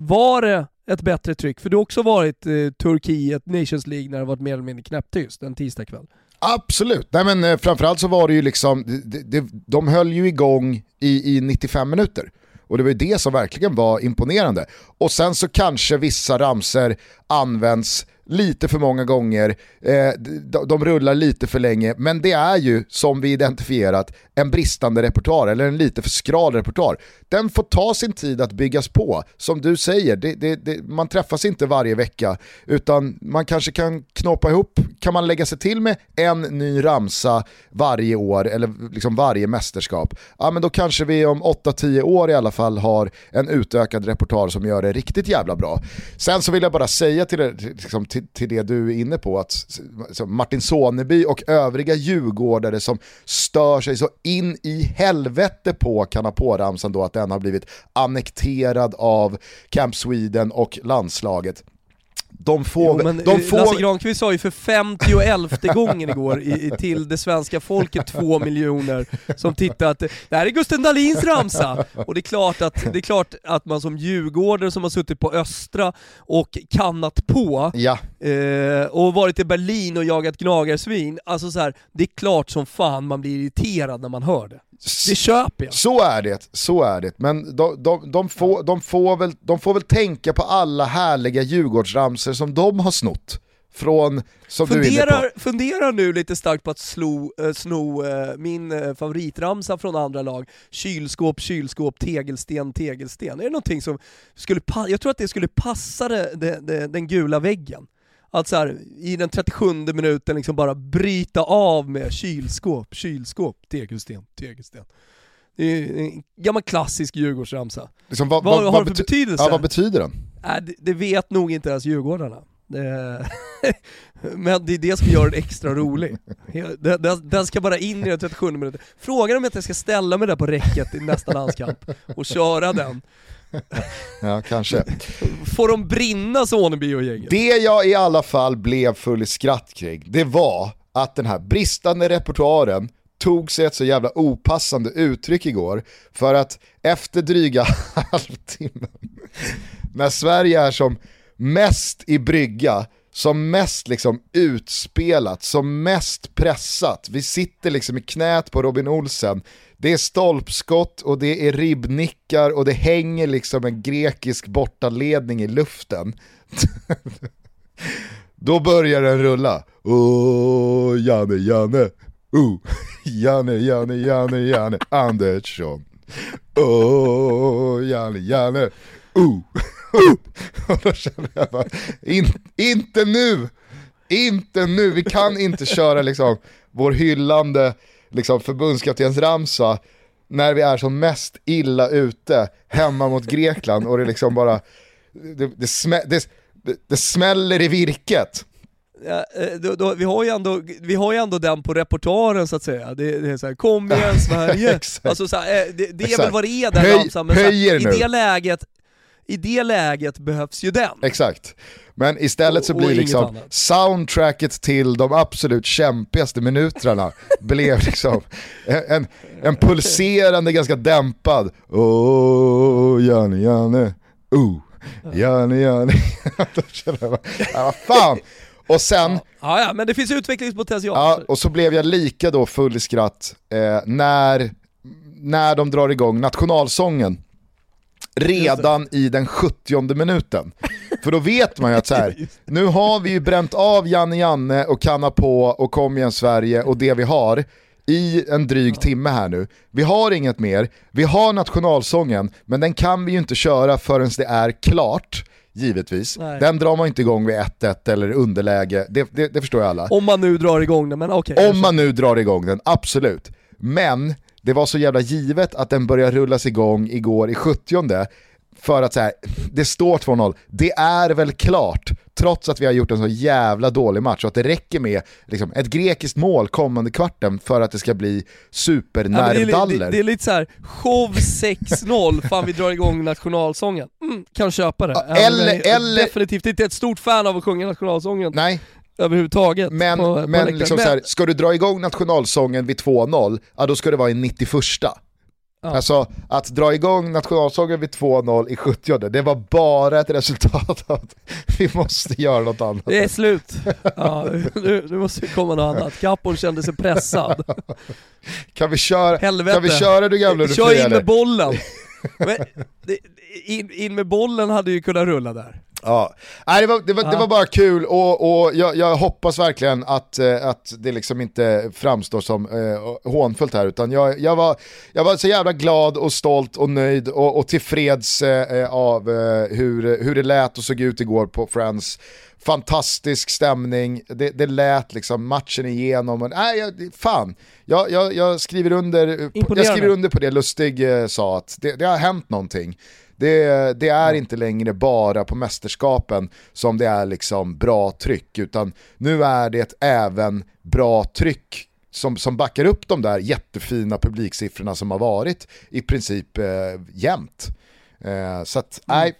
var det ett bättre tryck? För du har också varit eh, Turkiet, Nations League, när det varit mer eller mindre knäpptyst en tisdagkväll. Absolut, Nej, men eh, framförallt så var det ju liksom, de, de, de höll ju igång i, i 95 minuter. Och det var ju det som verkligen var imponerande. Och sen så kanske vissa ramser används lite för många gånger, eh, de, rullar lite för länge, men det är ju som vi identifierat en bristande repertoar eller en lite för skral repertoar. Den får ta sin tid att byggas på. Som du säger, det, det, det, man träffas inte varje vecka utan man kanske kan knåpa ihop, kan man lägga sig till med en ny ramsa varje år eller liksom varje mästerskap, ja men då kanske vi om 8-10 år i alla fall har en utökad repertoar som gör det riktigt jävla bra. Sen så vill jag bara säga till, er, liksom, till, till det du är inne på, att Martin Soneby och övriga djurgårdare som stör sig så in i helvete på Kanapå-ramsan då att den har blivit annekterad av Camp Sweden och landslaget. De får, Jo, men de eh, får, Lasse Granqvist sa ju för 51 [LAUGHS] gången igår i, i, till det svenska folket, två miljoner, som tittar att det här är Gusten Dahlins ramsa. Och det är klart att, det är klart att man som djurgårdare som har suttit på Östra och kannat på, ja, eh, och varit i Berlin och jagat gnagarsvin, alltså så här, det är klart som fan man blir irriterad när man hör det. Det köper jag. Så är det, så är det. Men de, de, de, får, de, får väl, de får väl tänka på alla härliga Djurgårdsramser som de har snott. Från, som du är Funderar, på. funderar nu lite starkt på att slo, eh, sno eh, min eh, favoritramsa från andra lag, kylskåp, kylskåp, tegelsten, tegelsten. Är det någonting som skulle pa- jag tror att det skulle passa det, det, det, den gula väggen. Att så här, i den 37 minuten liksom bara bryta av med kylskåp, kylskåp, tegelsten, tegelsten. Det är en gammal klassisk Djurgårdsramsa. Liksom, vad, Vad, vad, har det för bety- betydelse? ja, vad betyder den? Nej, det, det vet nog inte ens djurgårdarna. Det, [LAUGHS] men det är det som gör den extra rolig. Den, den, ska bara in i den 37 minuter. Frågar de att jag ska ställa mig där på räcket i nästa landskamp och köra den. Ja, kanske. Får de brinna Soneby och gänget? Det jag i alla fall blev full i skratt kring, det var att den här bristande repertoaren tog sig ett så jävla opassande uttryck igår för att efter dryga [LAUGHS] halvtimmen, när Sverige är som mest i brygga, som mest liksom utspelat, som mest pressat, vi sitter liksom i knät på Robin Olsen, det är stolpskott och det är ribbnickar och det hänger liksom en grekisk bortaledning i luften. [LAUGHS] Då börjar den rulla. Åh, Janne, Janne. Oh, Janne, Janne, Janne, Janne Andersson. Åh, Janne, Janne. Oh, oh. [LAUGHS] Och då känner jag bara, in, inte nu! Inte nu, vi kan inte köra liksom vår hyllande liksom, förbundskaptensramsa när vi är som mest illa ute hemma mot Grekland och det liksom bara, det, det, smä, det, det, smäller i virket. Ja, eh, då, då, vi, har ju ändå, vi har ju ändå den på repertoaren så att säga. Det, det är så här, kom igen [LAUGHS] Sverige! Alltså, så här, eh, det, det är väl vad det är Höj- ramsan, men så här, i, det läget, i det läget behövs ju den. Exakt. Men istället så Och- och blir liksom soundtracket till de absolut kämpigaste minuterna [LAUGHS] blev liksom en, en, pulserande, ganska dämpad Åh, Janne, Janne, oh, Janne, Janne. [LAUGHS] Ja, vad fan. Och sen, Ja, ja, men det finns utvecklingspotential. ja, och så blev jag lika då full i skratt eh, när, när de drar igång nationalsången redan i den 70 minuten. För då vet man ju att så här, [LAUGHS] nu har vi ju bränt av Janne Janne och Kanna på och Kom igen Sverige och det vi har i en dryg timme här nu. Vi har inget mer, vi har nationalsången, men den kan vi ju inte köra förrän det är klart, givetvis. Nej. Den drar man inte igång vid 1-1 eller underläge, det, det, det förstår ju alla. Om man nu drar igång den, men okej. Om man nu drar igång den, absolut. Men det var så jävla givet att den började rullas igång igår i 70 för att så här, det står 2-0, det är väl klart, trots att vi har gjort en så jävla dålig match, och att det räcker med liksom, ett grekiskt mål kommande kvarten för att det ska bli Ja, men det, är, supernervdaller. det, det är lite så här: show 6-0, fan vi drar igång nationalsången. Mm, kan köpa det. Ja, eller- eller- Definitivt inte ett stort fan av att sjunga nationalsången Nej, överhuvudtaget. men, på- på men, läktaren. liksom Men- Så här, ska du dra igång nationalsången vid 2-0, ja då ska det vara i 91 Ja. Alltså att dra igång nationalsången vid 2-0 i 70 det var bara ett resultat av att [LAUGHS] vi måste göra något annat. Det är slut. Ja, nu, nu måste det komma något annat. Kapon kände sig pressad. [LAUGHS] Kan vi köra, Helvete. kan vi köra du gamla du Kör in med bollen. [LAUGHS] Men, in, in med bollen hade ju kunnat rulla där. Ja. Nej, det, var, det, var, det var bara kul och, och jag, jag hoppas verkligen att, eh, att det liksom inte framstår som eh, hånfullt här utan jag, jag, var, jag var så jävla glad och stolt och nöjd och, och tillfreds eh, av eh, hur, hur det lät och såg ut igår på Friends. Fantastisk stämning, det, det lät liksom matchen igenom. Och, nej, jag, fan, jag, jag, jag, skriver under, på, jag skriver under på det Lustig eh, sa, att det, det har hänt någonting. Det, det är inte längre bara på mästerskapen som det är liksom bra tryck, utan nu är det även bra tryck som, som backar upp de där jättefina publiksiffrorna som har varit i princip eh, jämt. Eh, så att, nej,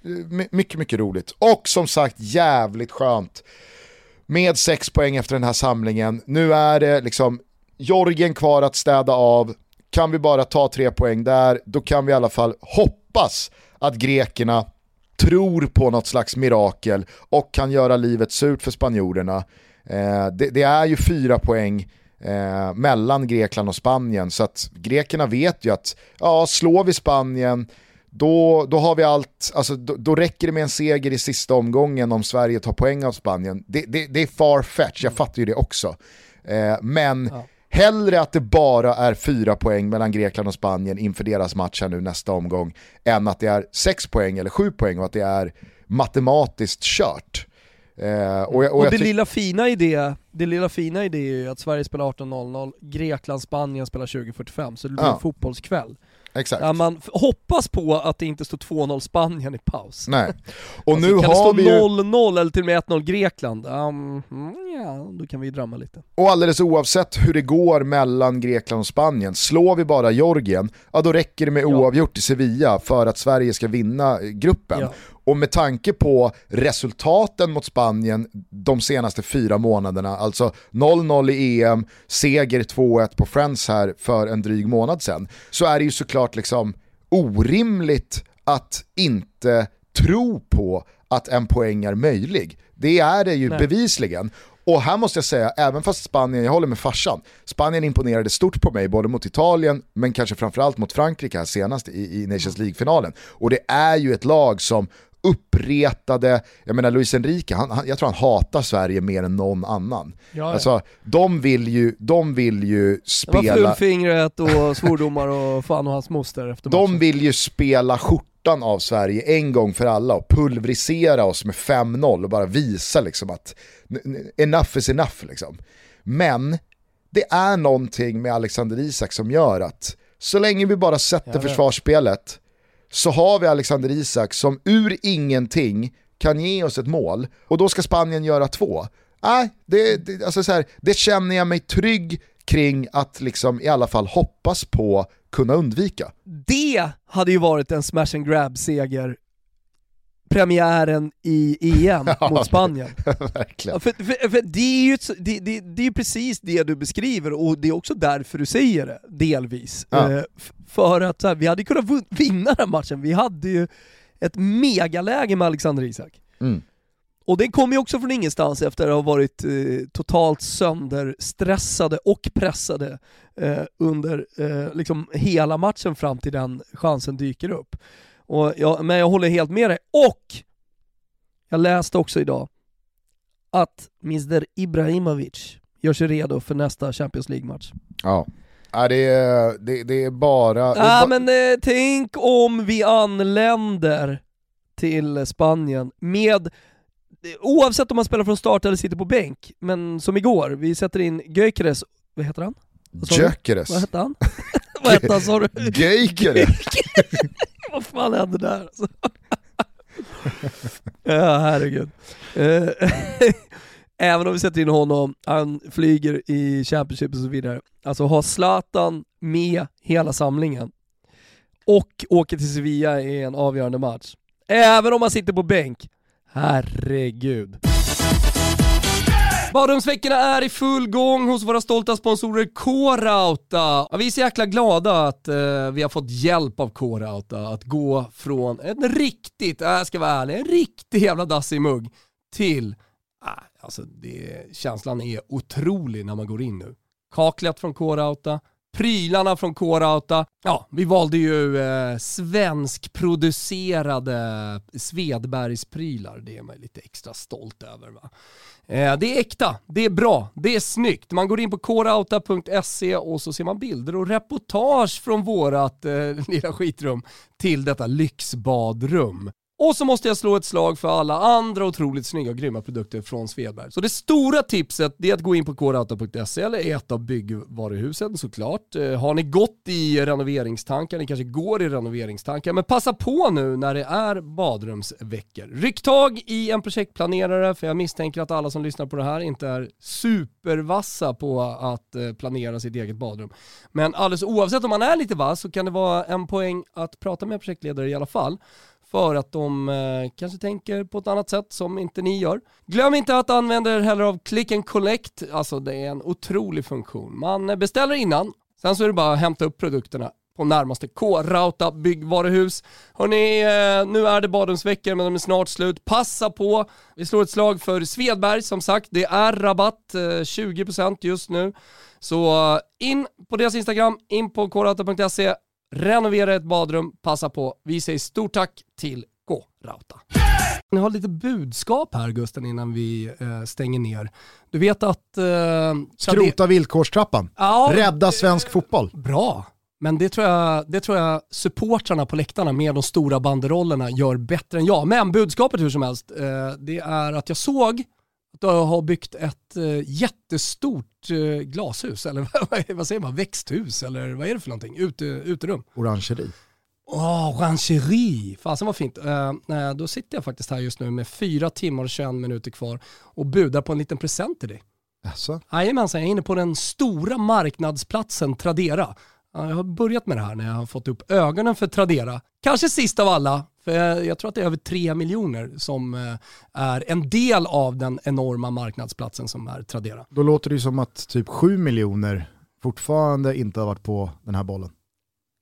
mycket, mycket roligt. Och som sagt, jävligt skönt. Med sex poäng efter den här samlingen. Nu är det liksom Jorgen kvar att städa av. Kan vi bara ta tre poäng där, då kan vi i alla fall hoppas att grekerna tror på något slags mirakel och kan göra livet surt för spanjorerna. Eh, det, det, är ju fyra poäng eh, mellan Grekland och Spanien så att grekerna vet ju att ja, slår vi Spanien då, då har vi allt, alltså, då, då, räcker det med en seger i sista omgången om Sverige tar poäng av Spanien. Det, det, det är far fetch, jag fattar ju det också. Eh, men ja hellre att det bara är fyra poäng mellan Grekland och Spanien inför deras match här nu nästa omgång, än att det är sex poäng eller sju poäng och att det är matematiskt kört. Eh, och, jag, och, och det, lilla fina i det, det lilla fina i det är ju att Sverige spelar 18.00, Grekland, Spanien spelar 20.45, så det blir ja. en fotbollskväll. Exakt. Ja, man hoppas på att det inte står 2-0 Spanien i paus. Nej. [LAUGHS] Och alltså, nu kan har det stå 0-0 eller till och med 1-0 Grekland? Um, ja, då kan vi drömma lite. Och alldeles oavsett hur det går mellan Grekland och Spanien, slår vi bara Georgien, ja då räcker det med oavgjort i Sevilla för att Sverige ska vinna gruppen. Ja. Och med tanke på resultaten mot Spanien de senaste fyra månaderna, alltså 0-0 i EM, seger 2-1 på Friends här för en dryg månad sedan, så är det ju såklart liksom orimligt att inte tro på att en poäng är möjlig. Det är det ju Nej. bevisligen. Och här måste jag säga, även fast Spanien, jag håller med farsan, Spanien imponerade stort på mig både mot Italien men kanske framförallt mot Frankrike här senast i, i Nations League-finalen. Och det är ju ett lag som uppretade, jag menar Luis Enrique, han, han, jag tror han hatar Sverige mer än någon annan. Ja, ja. Alltså, de vill ju, de vill ju spela... Det var fullfingret och svordomar och fan och hans moster efter matchen. De vill ju spela skjortan av Sverige en gång för alla och pulverisera oss med 5-0 och bara visa liksom att enough is enough liksom. Men det är någonting med Alexander Isak som gör att så länge vi bara sätter försvarsspelet så har vi Alexander Isak som ur ingenting kan ge oss ett mål och då ska Spanien göra två. Nej, det, det, alltså så här, det känner jag mig trygg kring att liksom i alla fall hoppas på kunna undvika. Det hade ju varit en smash and grab-seger premiären i EM [LAUGHS] ja, mot Spanien. [LAUGHS] Verkligen. För, för, för det, är ju, det, det, det är precis det du beskriver och det är också därför du säger det, delvis. Ja. Eh, för att här, vi hade kunnat vinna den matchen, vi hade ju ett megaläge med Alexander Isak. Mm. Och det kom ju också från ingenstans efter att ha varit eh, totalt sönderstressade och pressade eh, under eh, liksom hela matchen fram till den chansen dyker upp. Och jag, men jag håller helt med dig. Och jag läste också idag att Mr Ibrahimovic gör sig redo för nästa Champions League-match. Ja. Ja, det, är, det, det är bara... Ja, men eh, tänk om vi anländer till Spanien med, oavsett om man spelar från start eller sitter på bänk, men som igår, vi sätter in Gyökeres, vad heter han? Gyökeres? Vad hette han? [LAUGHS] vad hette han sa du? Gyökeres! [LAUGHS] [LAUGHS] vad fan hände där alltså? [LAUGHS] ja, herregud. Eh, [LAUGHS] även om vi sätter in honom, han flyger i Championship och så vidare. Alltså ha Zlatan med hela samlingen och åker till Sevilla i en avgörande match. Även om han sitter på bänk. Herregud. Badrumsveckorna är i full gång hos våra stolta sponsorer K-Rauta. Ja, vi är så jäkla glada att eh, vi har fått hjälp av K-Rauta att gå från en riktigt, äh, jag ska vara ärlig, en riktig jävla dassig mugg till, äh, alltså det, känslan är otrolig när man går in nu. Kaklet från K-Rauta, prylarna från K-Rauta. Ja, vi valde ju eh, svenskproducerade Svedbergsprylar. Det är man lite extra stolt över. Va? Eh, det är äkta, det är bra, det är snyggt. Man går in på korauta.se och så ser man bilder och reportage från vårat eh, [LAUGHS] lilla skitrum till detta lyxbadrum. Och så måste jag slå ett slag för alla andra otroligt snygga och grymma produkter från Svedberg. Så det stora tipset är att gå in på korauta.se eller ett av byggvaruhusen såklart. Eh, har ni gått i renoveringstankar, ni kanske går i renoveringstankar, men passa på nu när det är badrumsveckor. Ryck tag i en projektplanerare, för jag misstänker att alla som lyssnar på det här inte är supervassa på att eh, planera sitt eget badrum. Men alldeles oavsett om man är lite vass så kan det vara en poäng att prata med en projektledare i alla fall för att de eh, kanske tänker på ett annat sätt som inte ni gör. Glöm inte att använda er heller av Click and Collect, alltså det är en otrolig funktion. Man beställer innan, sen så är det bara att hämta upp produkterna på närmaste K-Rauta byggvaruhus. Hörrni, eh, nu är det badrumsveckor men de är snart slut. Passa på! Vi slår ett slag för Svedberg som sagt. Det är rabatt, eh, 20% just nu. Så eh, in på deras Instagram, in på krauta.se, renovera ett badrum, passa på. Vi säger stort tack till K-Rauta. Ni har lite budskap här Gusten innan vi stänger ner. Du vet att... Eh, Skrota villkorstrappan. Ja, Rädda svensk fotboll. Bra. Men det tror, jag, det tror jag supportrarna på läktarna med de stora banderollerna gör bättre än jag. Men budskapet hur som helst, eh, det är att jag såg att du har byggt ett eh, jättestort eh, glashus, eller [LAUGHS] vad säger man, växthus, eller vad är det för någonting? Ute, uterum? Orangeri. Åh, oh, orangeri! Fasen vad fint. Uh, då sitter jag faktiskt här just nu med fyra timmar och 21 minuter kvar och budar på en liten present till dig. Jajamensan, jag är inne på den stora marknadsplatsen Tradera jag har börjat med det här när jag har fått upp ögonen för Tradera. Kanske sist av alla, för jag, tror att det är över 3 miljoner som eh, är en del av den enorma marknadsplatsen som är Tradera. Då låter det som att typ 7 miljoner fortfarande inte har varit på den här bollen.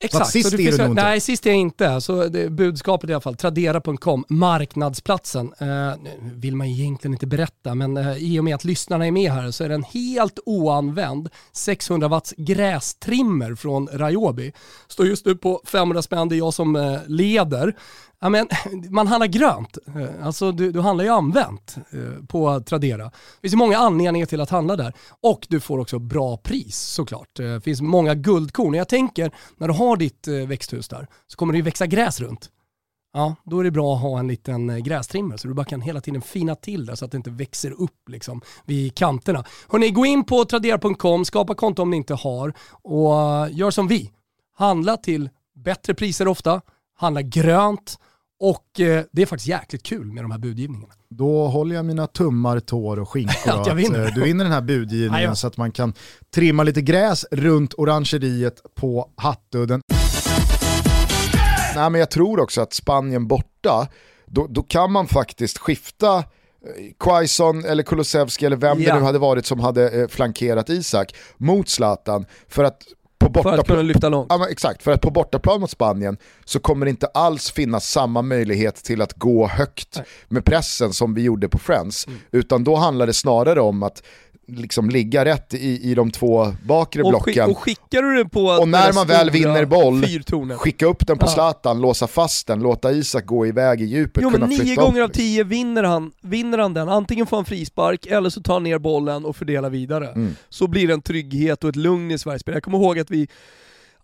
Exakt. Så sist är du nog inte. Nej, sist är jag inte. Så det, budskapet i alla fall, tradera.com, marknadsplatsen. Eh, vill man egentligen inte berätta, men eh, i och med att lyssnarna är med här så är det en helt oanvänd 600 watts grästrimmer från Ryobi. Står just nu på 500 spänn, det är jag som eh, leder. Ja, men, man handlar grönt, eh, alltså du, du handlar ju använt eh, på Tradera. Det finns många anledningar till att handla där. Och du får också bra pris såklart. Eh, det finns många guldkorn. Jag tänker, när du har ditt växthus där så kommer det ju växa gräs runt. Ja, då är det bra att ha en liten grästrimmer så du bara kan hela tiden fina till det så att det inte växer upp liksom vid kanterna. Hörrni, gå in på tradera.com, skapa konto om ni inte har och gör som vi. Handla till bättre priser ofta, handla grönt och eh, det är faktiskt jäkligt kul med de här budgivningarna. Då håller jag mina tummar, tår och skinkor [LAUGHS] att, att vinner. Eh, du vinner den här budgivningen ja, så att man kan trimma lite gräs runt orangeriet på Hattudden. Nej, men jag tror också att Spanien borta, då, då kan man faktiskt skifta eh, Quaison eller Kulusevski eller vem ja. det nu hade varit som hade eh, flankerat Isak mot Zlatan för att på bortaplan, för att kunna lyfta långt. Ja, exakt, för att på bortaplan mot Spanien så kommer det inte alls finnas samma möjlighet till att gå högt Nej. med pressen som vi gjorde på Friends. Mm. Utan då handlar det snarare om att liksom ligga rätt i, i de två bakre och blocken. och skickar du den på Och när man väl vinner boll, skicka upp den på Zlatan, låsa fast den, låta Isak gå iväg i djupet. Jo men nio gånger av tio vinner han, vinner han den, antingen får han frispark eller så tar han ner bollen och fördelar vidare. Mm. Så blir det en trygghet och ett lugn i Sveriges spel. Jag kommer ihåg att vi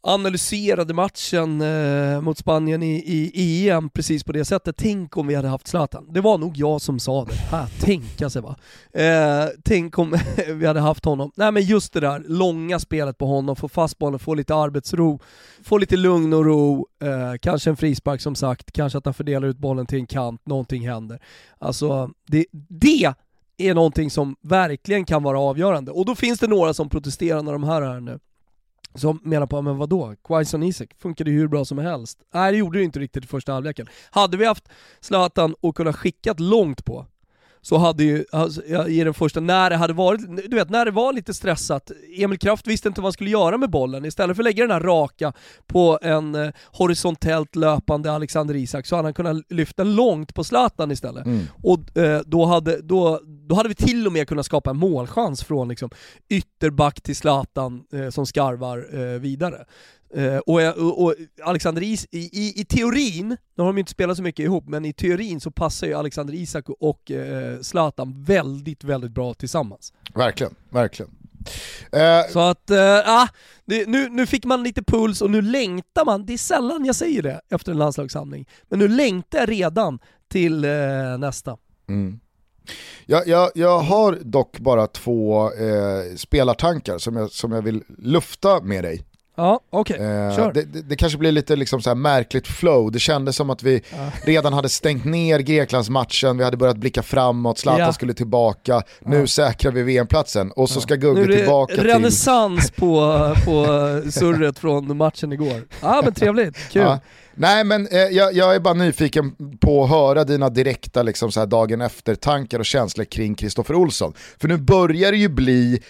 analyserade matchen eh, mot Spanien i, i, EM precis på det sättet. Tänk om vi hade haft Zlatan. Det var nog jag som sa det. Här, tänka sig va. Eh, tänk om [LAUGHS] vi hade haft honom. Nej men just det där långa spelet på honom, få fast bollen, få lite arbetsro, få lite lugn och ro, eh, kanske en frispark som sagt, kanske att han fördelar ut bollen till en kant, någonting händer. Alltså, det, det är någonting som verkligen kan vara avgörande. Och då finns det några som protesterar när de här är nu som menar på, men vadå? Quaison Isak funkade ju hur bra som helst. Nej det gjorde det inte riktigt i första halvleken. Hade vi haft Zlatan och kunnat skickat långt på, så hade ju, alltså, i den första, när det hade varit, du vet när det var lite stressat, Emil Kraft visste inte vad han skulle göra med bollen, istället för att lägga den här raka på en eh, horisontellt löpande Alexander Isak så hade han kunnat lyfta långt på Zlatan istället. Mm. Och eh, då, hade, då, då hade vi till och med kunnat skapa en målchans från liksom, ytterback till Zlatan eh, som skarvar eh, vidare. Uh, och, och, och, Alexander Is i, i, i, teorin, nu har de inte spelat så mycket ihop, men i teorin så passar ju Alexander Isak och uh, Zlatan väldigt, väldigt bra tillsammans. Verkligen, verkligen. Uh, så att, uh, det, nu, nu fick man lite puls och nu längtar man, det är sällan jag säger det efter en landslagssamling, men nu längtar jag redan till nästa. Mm. Jag, jag, jag har dock bara två spelartankar som jag, som jag vill lufta med dig Ja, okej. Okay. Eh, det, det, det, kanske blir lite liksom så märkligt flow, det kändes som att vi ja. redan hade stängt ner Greklandsmatchen, vi hade börjat blicka framåt, Zlatan ja. skulle tillbaka, nu ja. säkrar vi VM-platsen och så ska Gugge tillbaka till... renässans på, [LAUGHS] på surret från matchen igår. Ja men trevligt, kul. Nej men eh, jag, jag, är bara nyfiken på att höra dina direkta liksom, så här, dagen efter-tankar och känslor kring Kristoffer Olsson. För nu börjar det ju bli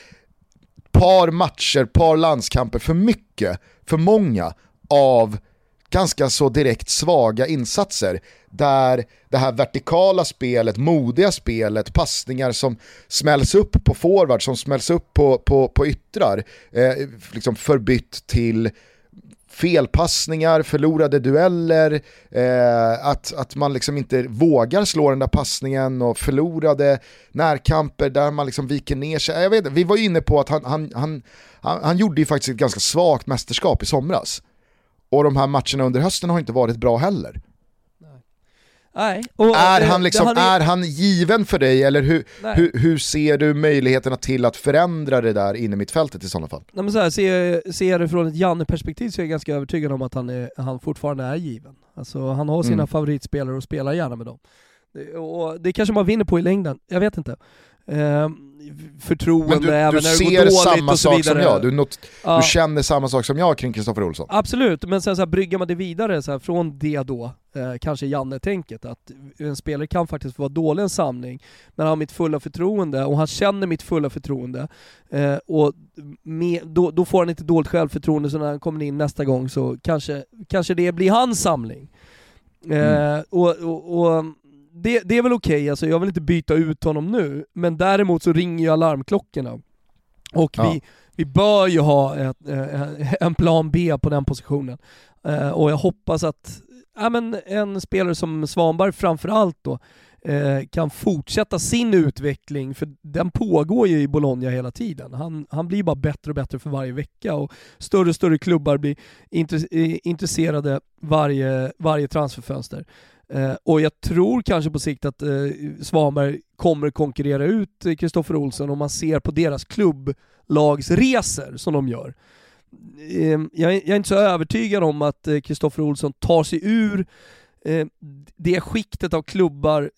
par matcher, par landskamper för mycket, för många av ganska så direkt svaga insatser. Där det här vertikala spelet, modiga spelet, passningar som smälls upp på forward, som smälls upp på, på, på yttrar, eh, liksom förbytt till felpassningar, förlorade dueller, eh, att, att man liksom inte vågar slå den där passningen och förlorade närkamper där man liksom viker ner sig. Jag vet, vi var inne på att han, han, han, han, han gjorde ju faktiskt ett ganska svagt mästerskap i somras. Och de här matcherna under hösten har inte varit bra heller. Nej. Och, är, han liksom, han är... han given för dig eller hur, hur, hur, ser du möjligheterna till att förändra det där inne mitt fältet i sådana fall? Nej, men så här, ser, ser jag det från ett Janne-perspektiv så är jag ganska övertygad om att han, är, han fortfarande är given. Alltså, han har sina mm. favoritspelare och spelar gärna med dem. Och det kanske man vinner på i längden, jag vet inte. Eh, förtroende Men du, även du när det går dåligt samma och så sak vidare. som jag, du, not, ja. du känner samma sak som jag kring Kristoffer Olsson. Absolut, men sen så här, bryggar man det vidare så här, från det då, eh, kanske Janne-tänket, att en spelare kan faktiskt vara dålig en samling, men han har mitt fulla förtroende och han känner mitt fulla förtroende. Eh, och med, då, då, får han inte dåligt självförtroende så när han kommer in nästa gång så kanske, kanske det blir hans samling. Mm. Eh, och, och, och det, det är väl okej, okay. alltså jag vill inte byta ut honom nu, men däremot så ringer ju alarmklockorna. Och ja. vi, vi bör ju ha ett, eh, [LAUGHS] en plan B på den positionen. Eh, och jag hoppas att ja, men en spelare som Svanberg framförallt då, eh, kan fortsätta sin utveckling, för den pågår ju i Bologna hela tiden. Han, han blir bara bättre och bättre för varje vecka och större och större klubbar blir intresserade varje, varje transferfönster. Eh, och jag tror kanske på sikt att eh, Svanberg kommer konkurrera ut eh, Kristoffer Olsson om man ser på deras klubblagsresor som de gör. Eh, jag, jag, är inte så övertygad om att eh, Kristoffer Olsson tar sig ur eh, det skiktet av klubbar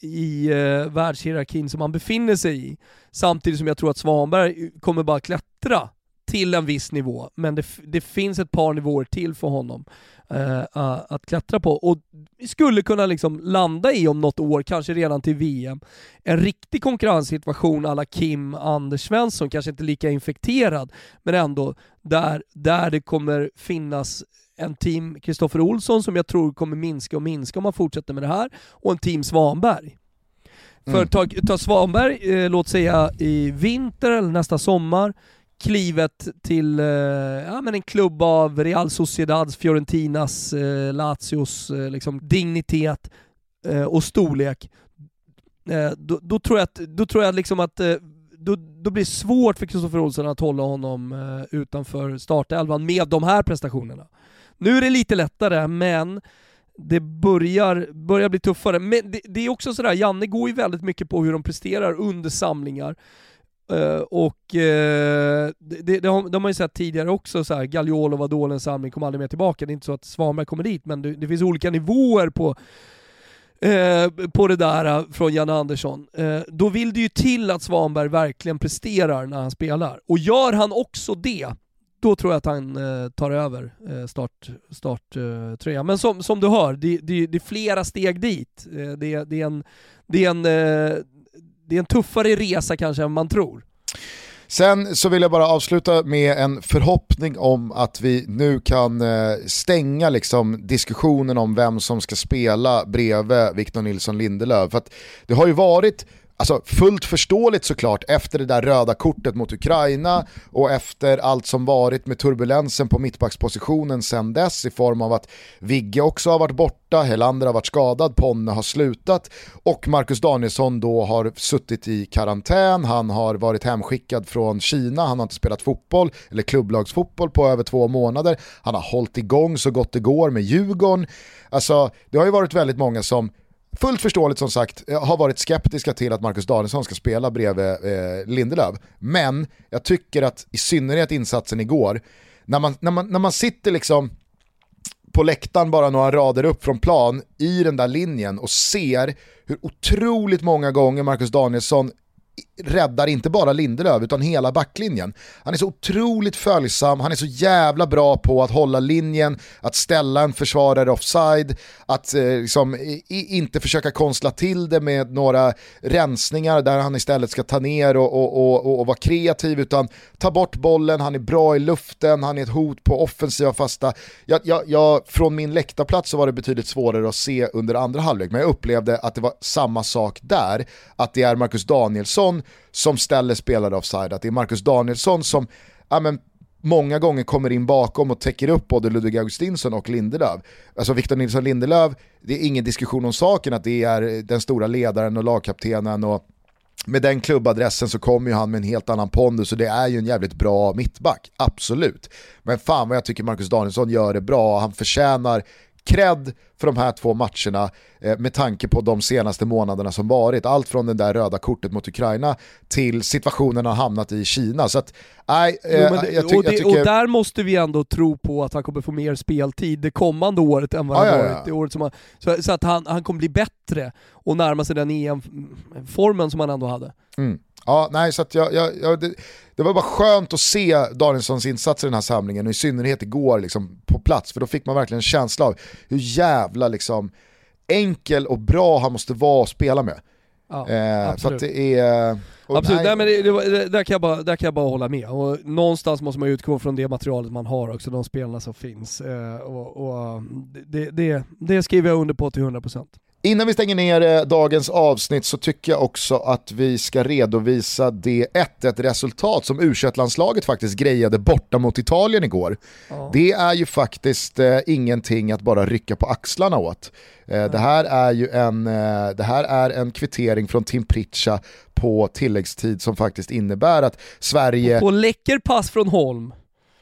i eh, världshierarkin som han befinner sig i. Samtidigt som jag tror att Svanberg kommer bara klättra till en viss nivå, men det, det finns ett par nivåer till för honom uh, att klättra på. Och skulle kunna liksom landa i om något år, kanske redan till VM, en riktig konkurrenssituation alla Kim Anders Svensson, kanske inte lika infekterad, men ändå där, där det kommer finnas en team Kristoffer Olsson som jag tror kommer minska och minska om man fortsätter med det här, och en team Svanberg. Mm. För ta, ta Svanberg, eh, låt säga i vinter eller nästa sommar, klivet till eh, ja, men en klubb av Real Sociedads, Fiorentinas, eh, Lazios eh, liksom, dignitet eh, och storlek, eh, då, då, tror jag att, då tror jag liksom att eh, då, då blir det svårt för Kristoffer Olsson att hålla honom eh, utanför startelvan med de här prestationerna. Nu är det lite lättare, men det börjar, börjar bli tuffare. Men det, det är också sådär, Janne går ju väldigt mycket på hur de presterar under samlingar. Uh, och uh, det, det, har, har, man ju sett tidigare också, så här, Gagliolo var dålig en samling, kom aldrig mer tillbaka. Det är inte så att Svanberg kommer dit, men det, det finns olika nivåer på, uh, på det där från Janne Andersson. då vill det ju till att Svanberg verkligen presterar när han spelar. Och gör han också det, då tror jag att han tar över start, starttröjan. Men som, som du hör, det, det, det är flera steg dit. det, det är en, det är en det är en tuffare resa kanske än man tror. Sen så vill jag bara avsluta med en förhoppning om att vi nu kan eh, stänga liksom diskussionen om vem som ska spela bredvid Victor Nilsson Lindelöf. För det har ju varit Alltså fullt förståeligt såklart efter det där röda kortet mot Ukraina och efter allt som varit med turbulensen på mittbackspositionen sen dess i form av att Vigge också har varit borta, Helander har varit skadad, Ponne har slutat och Marcus Danielsson då har suttit i karantän, han har varit hemskickad från Kina, han har inte spelat fotboll eller klubblagsfotboll på över två månader, han har hållit igång så gott det går med Djurgården. Alltså det har ju varit väldigt många som fullt förståeligt som sagt, eh, har varit skeptiska till att Marcus Danielsson ska spela bredvid eh, Lindelöf. Men jag tycker att i synnerhet insatsen igår, när man, när man, när man sitter liksom på läktaren bara några rader upp från plan i den där linjen och ser hur otroligt många gånger Marcus Danielsson räddar inte bara Lindelöf utan hela backlinjen. Han är så otroligt följsam, han är så jävla bra på att hålla linjen, att ställa en försvarare offside, att eh, liksom, i, inte försöka konstla till det med några rensningar där han istället ska ta ner och, och, och, och, vara kreativ utan ta bort bollen, han är bra i luften, han är ett hot på offensiva fasta. Jag, jag, jag, från min läktarplats så var det betydligt svårare att se under andra halvlek men jag upplevde att det var samma sak där, att det är Marcus Danielsson som ställer spelare offside, att det är Marcus Danielsson som ja, men, många gånger kommer in bakom och täcker upp både Ludvig Augustinsson och Lindelöf. Alltså Victor Nilsson Lindelöf, det är ingen diskussion om saken att det är den stora ledaren och lagkaptenen och med den klubbadressen så kommer ju han med en helt annan pondus och det är ju en jävligt bra mittback, absolut. Men fan vad jag tycker Marcus Danielsson gör det bra, han förtjänar cred för de här två matcherna eh, med tanke på de senaste månaderna som varit. Allt från det där röda kortet mot Ukraina till situationen han hamnat i Kina. Så att, nej, eh, jo, det, jag, ty och, det, tycker... och, där måste vi ändå tro på att han kommer få mer speltid det kommande året än vad ah, han ja, varit ja. det året som han, så, så, att han, han kommer bli bättre och närma sig den EM-formen som han ändå hade. Mm. Ja, nej, så att jag, jag, jag det, det, var bara skönt att se Danielssons insatser i den här samlingen och i synnerhet igår liksom, på plats för då fick man verkligen en känsla av hur jävla liksom, enkel och bra han måste vara att spela med. Ja, eh, så att det är... absolut, nej. nej men det, det, där, kan jag bara, där kan jag bara hålla med. Och någonstans måste man utgå från det materialet man har också, de spelarna som finns. Eh, och, och det, det, det skriver jag under på till 100%. Innan vi stänger ner eh, dagens avsnitt så tycker jag också att vi ska redovisa det 1-1 resultat som u landslaget faktiskt grejade borta mot Italien igår. Ja. Det är ju faktiskt eh, ingenting att bara rycka på axlarna åt. Eh, det, här är ju en, eh, det här är en kvittering från Tim Pritcha på tilläggstid som faktiskt innebär att Sverige... på läcker pass från Holm.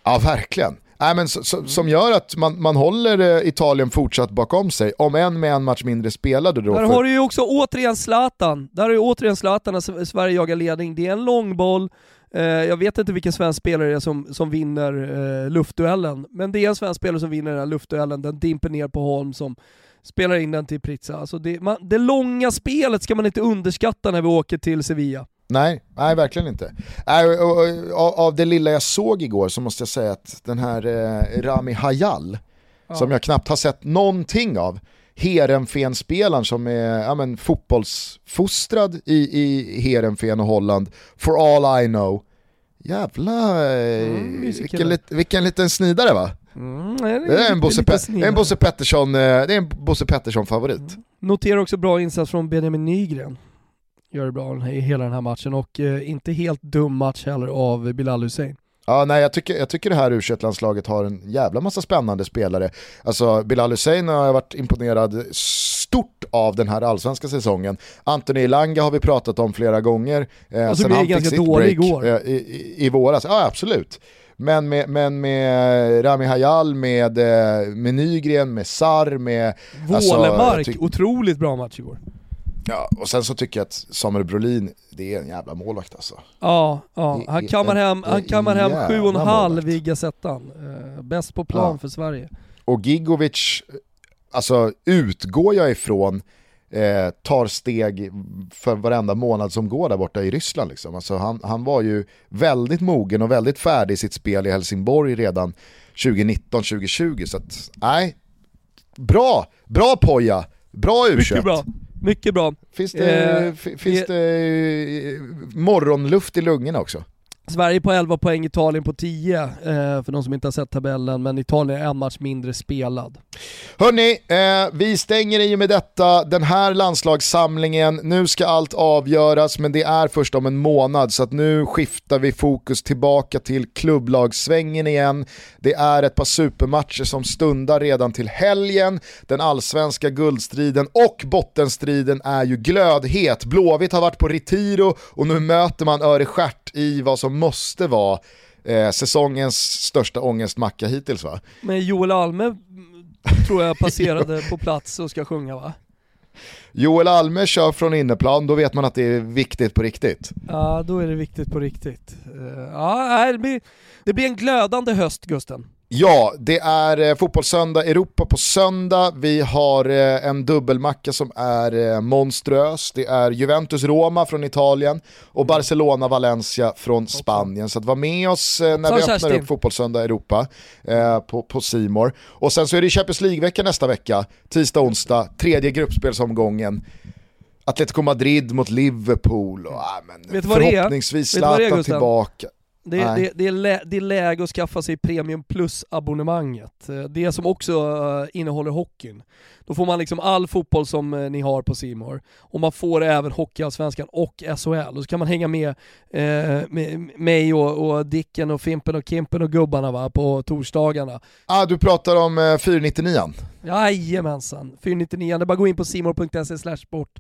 Ja, verkligen. Nej, men så, så, som gör att man, man håller eh, Italien fortsatt bakom sig, om än med en match mindre spelade då. Där har du ju också återigen Zlatan, där har du återigen Zlatan när Sverige jagar ledning, det är en långboll, eh, jag vet inte vilken svensk spelare det är som, som vinner eh, luftduellen, men det är en svensk spelare som vinner den här luftduellen, den dimper ner på Holm som spelar in den till Pritza. Alltså det, man, det långa spelet ska man inte underskatta när vi åker till Sevilla. Nej, nej verkligen inte. Av det lilla jag såg igår så måste jag säga att den här eh, Rami Hayal, ja. som jag knappt har sett någonting av, Heerenveen-spelaren som är ja, men, fotbollsfostrad i, i Heerenveen och Holland, for all I know. Jävla, mm, vilken, lit, vilken liten snidare va? Mm, det, är det, är en Bosse, Pe en Bosse Pettersson, eh, det är en Bosse Pettersson-favorit. Mm. Noterar också bra insats från Benjamin Nygren gör det bra i hela den här matchen och eh, inte helt dum match heller av Bilal Hussein. Ja, nej, jag, tycker, jag tycker det här u landslaget har en jävla massa spännande spelare. Alltså Bilal Hussein har jag varit imponerad stort av den här allsvenska säsongen. Anthony Elanga har vi pratat om flera gånger. Eh, och så blev ganska dålig igår. Eh, i, i, I våras, ja absolut. Men med, men med Rami Hayal, med, eh, med Nygren, med Sar, med... Wålemark, alltså, otroligt bra match igår. Ja, och sen så tycker jag att Samuel Brolin, det är en jävla målvakt alltså. Ja, ja. han kammar hem, han kammar hem sju och en halv i Gazettan. Eh, bäst på plan ja. för Sverige. Och Gigovic, alltså utgår jag ifrån, eh, tar steg för varenda månad som går där borta i Ryssland. Liksom. Alltså han, han var ju väldigt mogen och väldigt färdig i sitt spel i Helsingborg redan 2019-2020. Så att, nej, bra, bra Poja, bra u bra. Mycket bra. Finns det, eh, finns det morgonluft i lungorna också? Sverige på 11 poäng, Italien på 10 eh, för de som inte har sett tabellen, men Italien är en match mindre spelad. Hörni, eh, vi stänger i och med detta den här landslagssamlingen. Nu ska allt avgöras, men det är först om en månad, så att nu skiftar vi fokus tillbaka till klubblagssvängen igen. Det är ett par supermatcher som stundar redan till helgen. Den allsvenska guldstriden och bottenstriden är ju glödhet. Blåvitt har varit på Retiro och nu möter man Örestjärt i vad som måste vara eh, säsongens största ångestmacka hittills va? Men Joel Alme tror jag passerade på plats och ska sjunga va? Joel Alme kör från inneplan, då vet man att det är viktigt på riktigt. Ja, då är det viktigt på riktigt. Uh, ja, det blir, det blir en glödande höst Gusten. Ja, det är eh, Fotbollssöndag Europa på söndag. Vi har eh, en dubbelmacka som är eh, monströs. Det är Juventus-Roma från Italien och Barcelona-Valencia från Spanien. Så att var med oss när Så, vi öppnar Kerstin. upp Fotbollssöndag Europa eh, på, på Simor. Och sen så är det Champions League-vecka nästa vecka, tisdag, onsdag, tredje gruppspelsomgången. Atletico Madrid mot Liverpool och ah, men förhoppningsvis Zlatan tillbaka. Det, det, det, är lä, det är läge att skaffa sig Premium Plus-abonnemanget. Eh, Det som också eh, innehåller hockeyn. Då får man liksom all fotboll som eh, ni har på Simor och man får även Hockeyallsvenskan och SHL. Och så kan man hänga med, eh, med mig och, och Dicken och Fimpen och Kimpen och gubbarna va, på torsdagarna. Ah, du pratar om eh, 499 Jajamensan, 499 det är bara att gå in på simor.se sport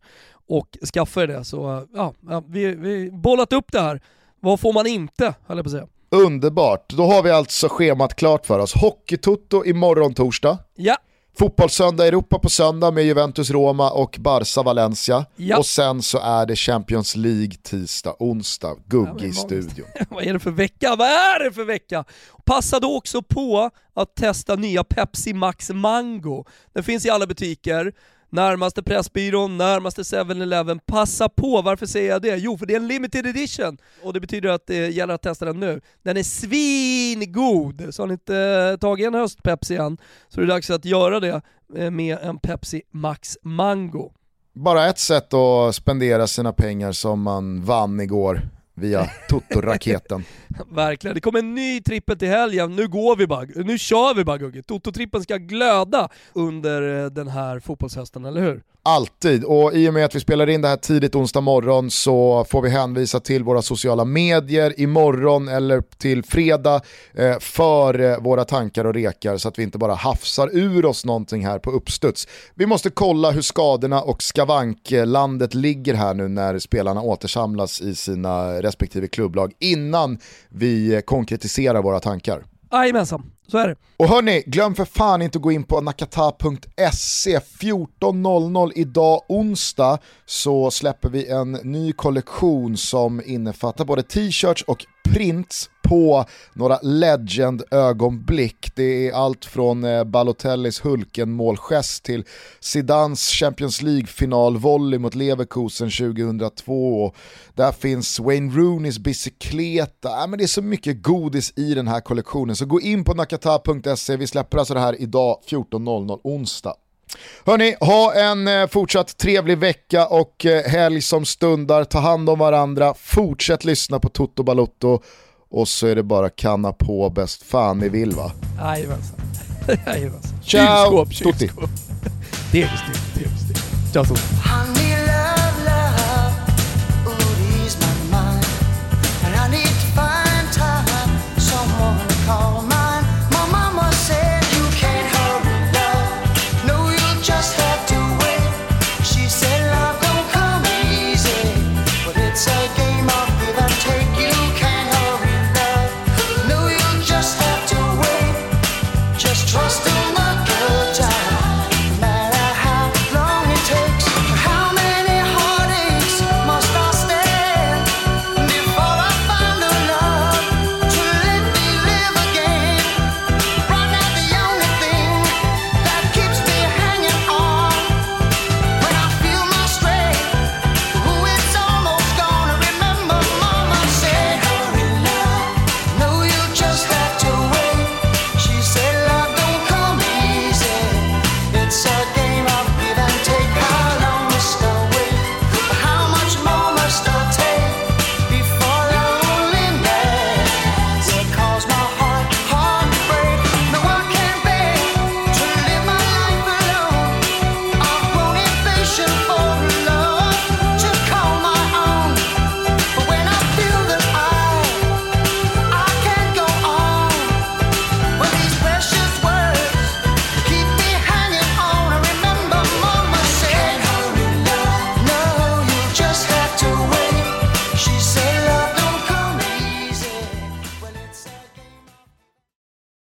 och skaffa det. Så ja, ja vi vi bollat upp det här. Vad får man inte, höll jag på att säga. Underbart, då har vi alltså schemat klart för oss. Hockeytutto imorgon torsdag. Ja, Fotbollssöndag Europa på söndag med Juventus Roma och Barca Valencia. Ja. Och sen så är det Champions League tisdag, onsdag, Ja, Gugge men i vad- studion. [LAUGHS] vad är det för vecka? Vad är det för vecka? Passa då också på att testa nya Pepsi Max Mango. Den finns i alla butiker, närmaste Pressbyrån, närmaste 7-Eleven. Passa på, varför säger jag det? Jo, för det är en limited edition och det betyder att det gäller att testa den nu. Den är svingod! Så har ni inte eh, tagit en höst-Pepsi än, så är det dags att göra det eh, med en Pepsi Max Mango. Bara ett sätt att spendera sina pengar som man vann igår via Toto-raketen. [LAUGHS] Verkligen, det kommer en ny trippel till helgen. Nu går vi bara, nu kör vi bara Gugge. Toto-trippen ska glöda under eh, den här fotbollshösten, eller hur? Alltid, och i och med att vi spelar in det här tidigt onsdag morgon så får vi hänvisa till våra sociala medier imorgon eller till fredag eh, för eh, våra tankar och rekar så att vi inte bara hafsar ur oss någonting här på uppstuds. Vi måste kolla hur skadorna och skavanklandet ligger här nu när spelarna återsamlas i sina respektive klubblag innan vi eh, konkretiserar våra tankar. Jajamensan, så är det. Och hörni, glöm för fan inte att gå in på nakata.se. 14.00 idag onsdag så släpper vi en ny kollektion som innefattar både t-shirts och prints på några legend-ögonblick. Det är allt från eh, Balotellis Hulken-målgest till Zidans Champions League-finalvolley mot Leverkusen 2002. Och där finns Wayne Rooneys bicykleta. Äh, men det är så mycket godis i den här kollektionen. Så gå in på nakata.se. Vi släpper alltså det här idag 14.00 onsdag. Hörni, ha en eh, fortsatt trevlig vecka och eh, helg som stundar. Ta hand om varandra, fortsätt lyssna på Toto Balotto och så är det bara kanna på bäst fan ni vill va? Jajamensan. [LAUGHS] Jajamensan. Ciao, Kylskåp, kylskåp. [LAUGHS] Ciao,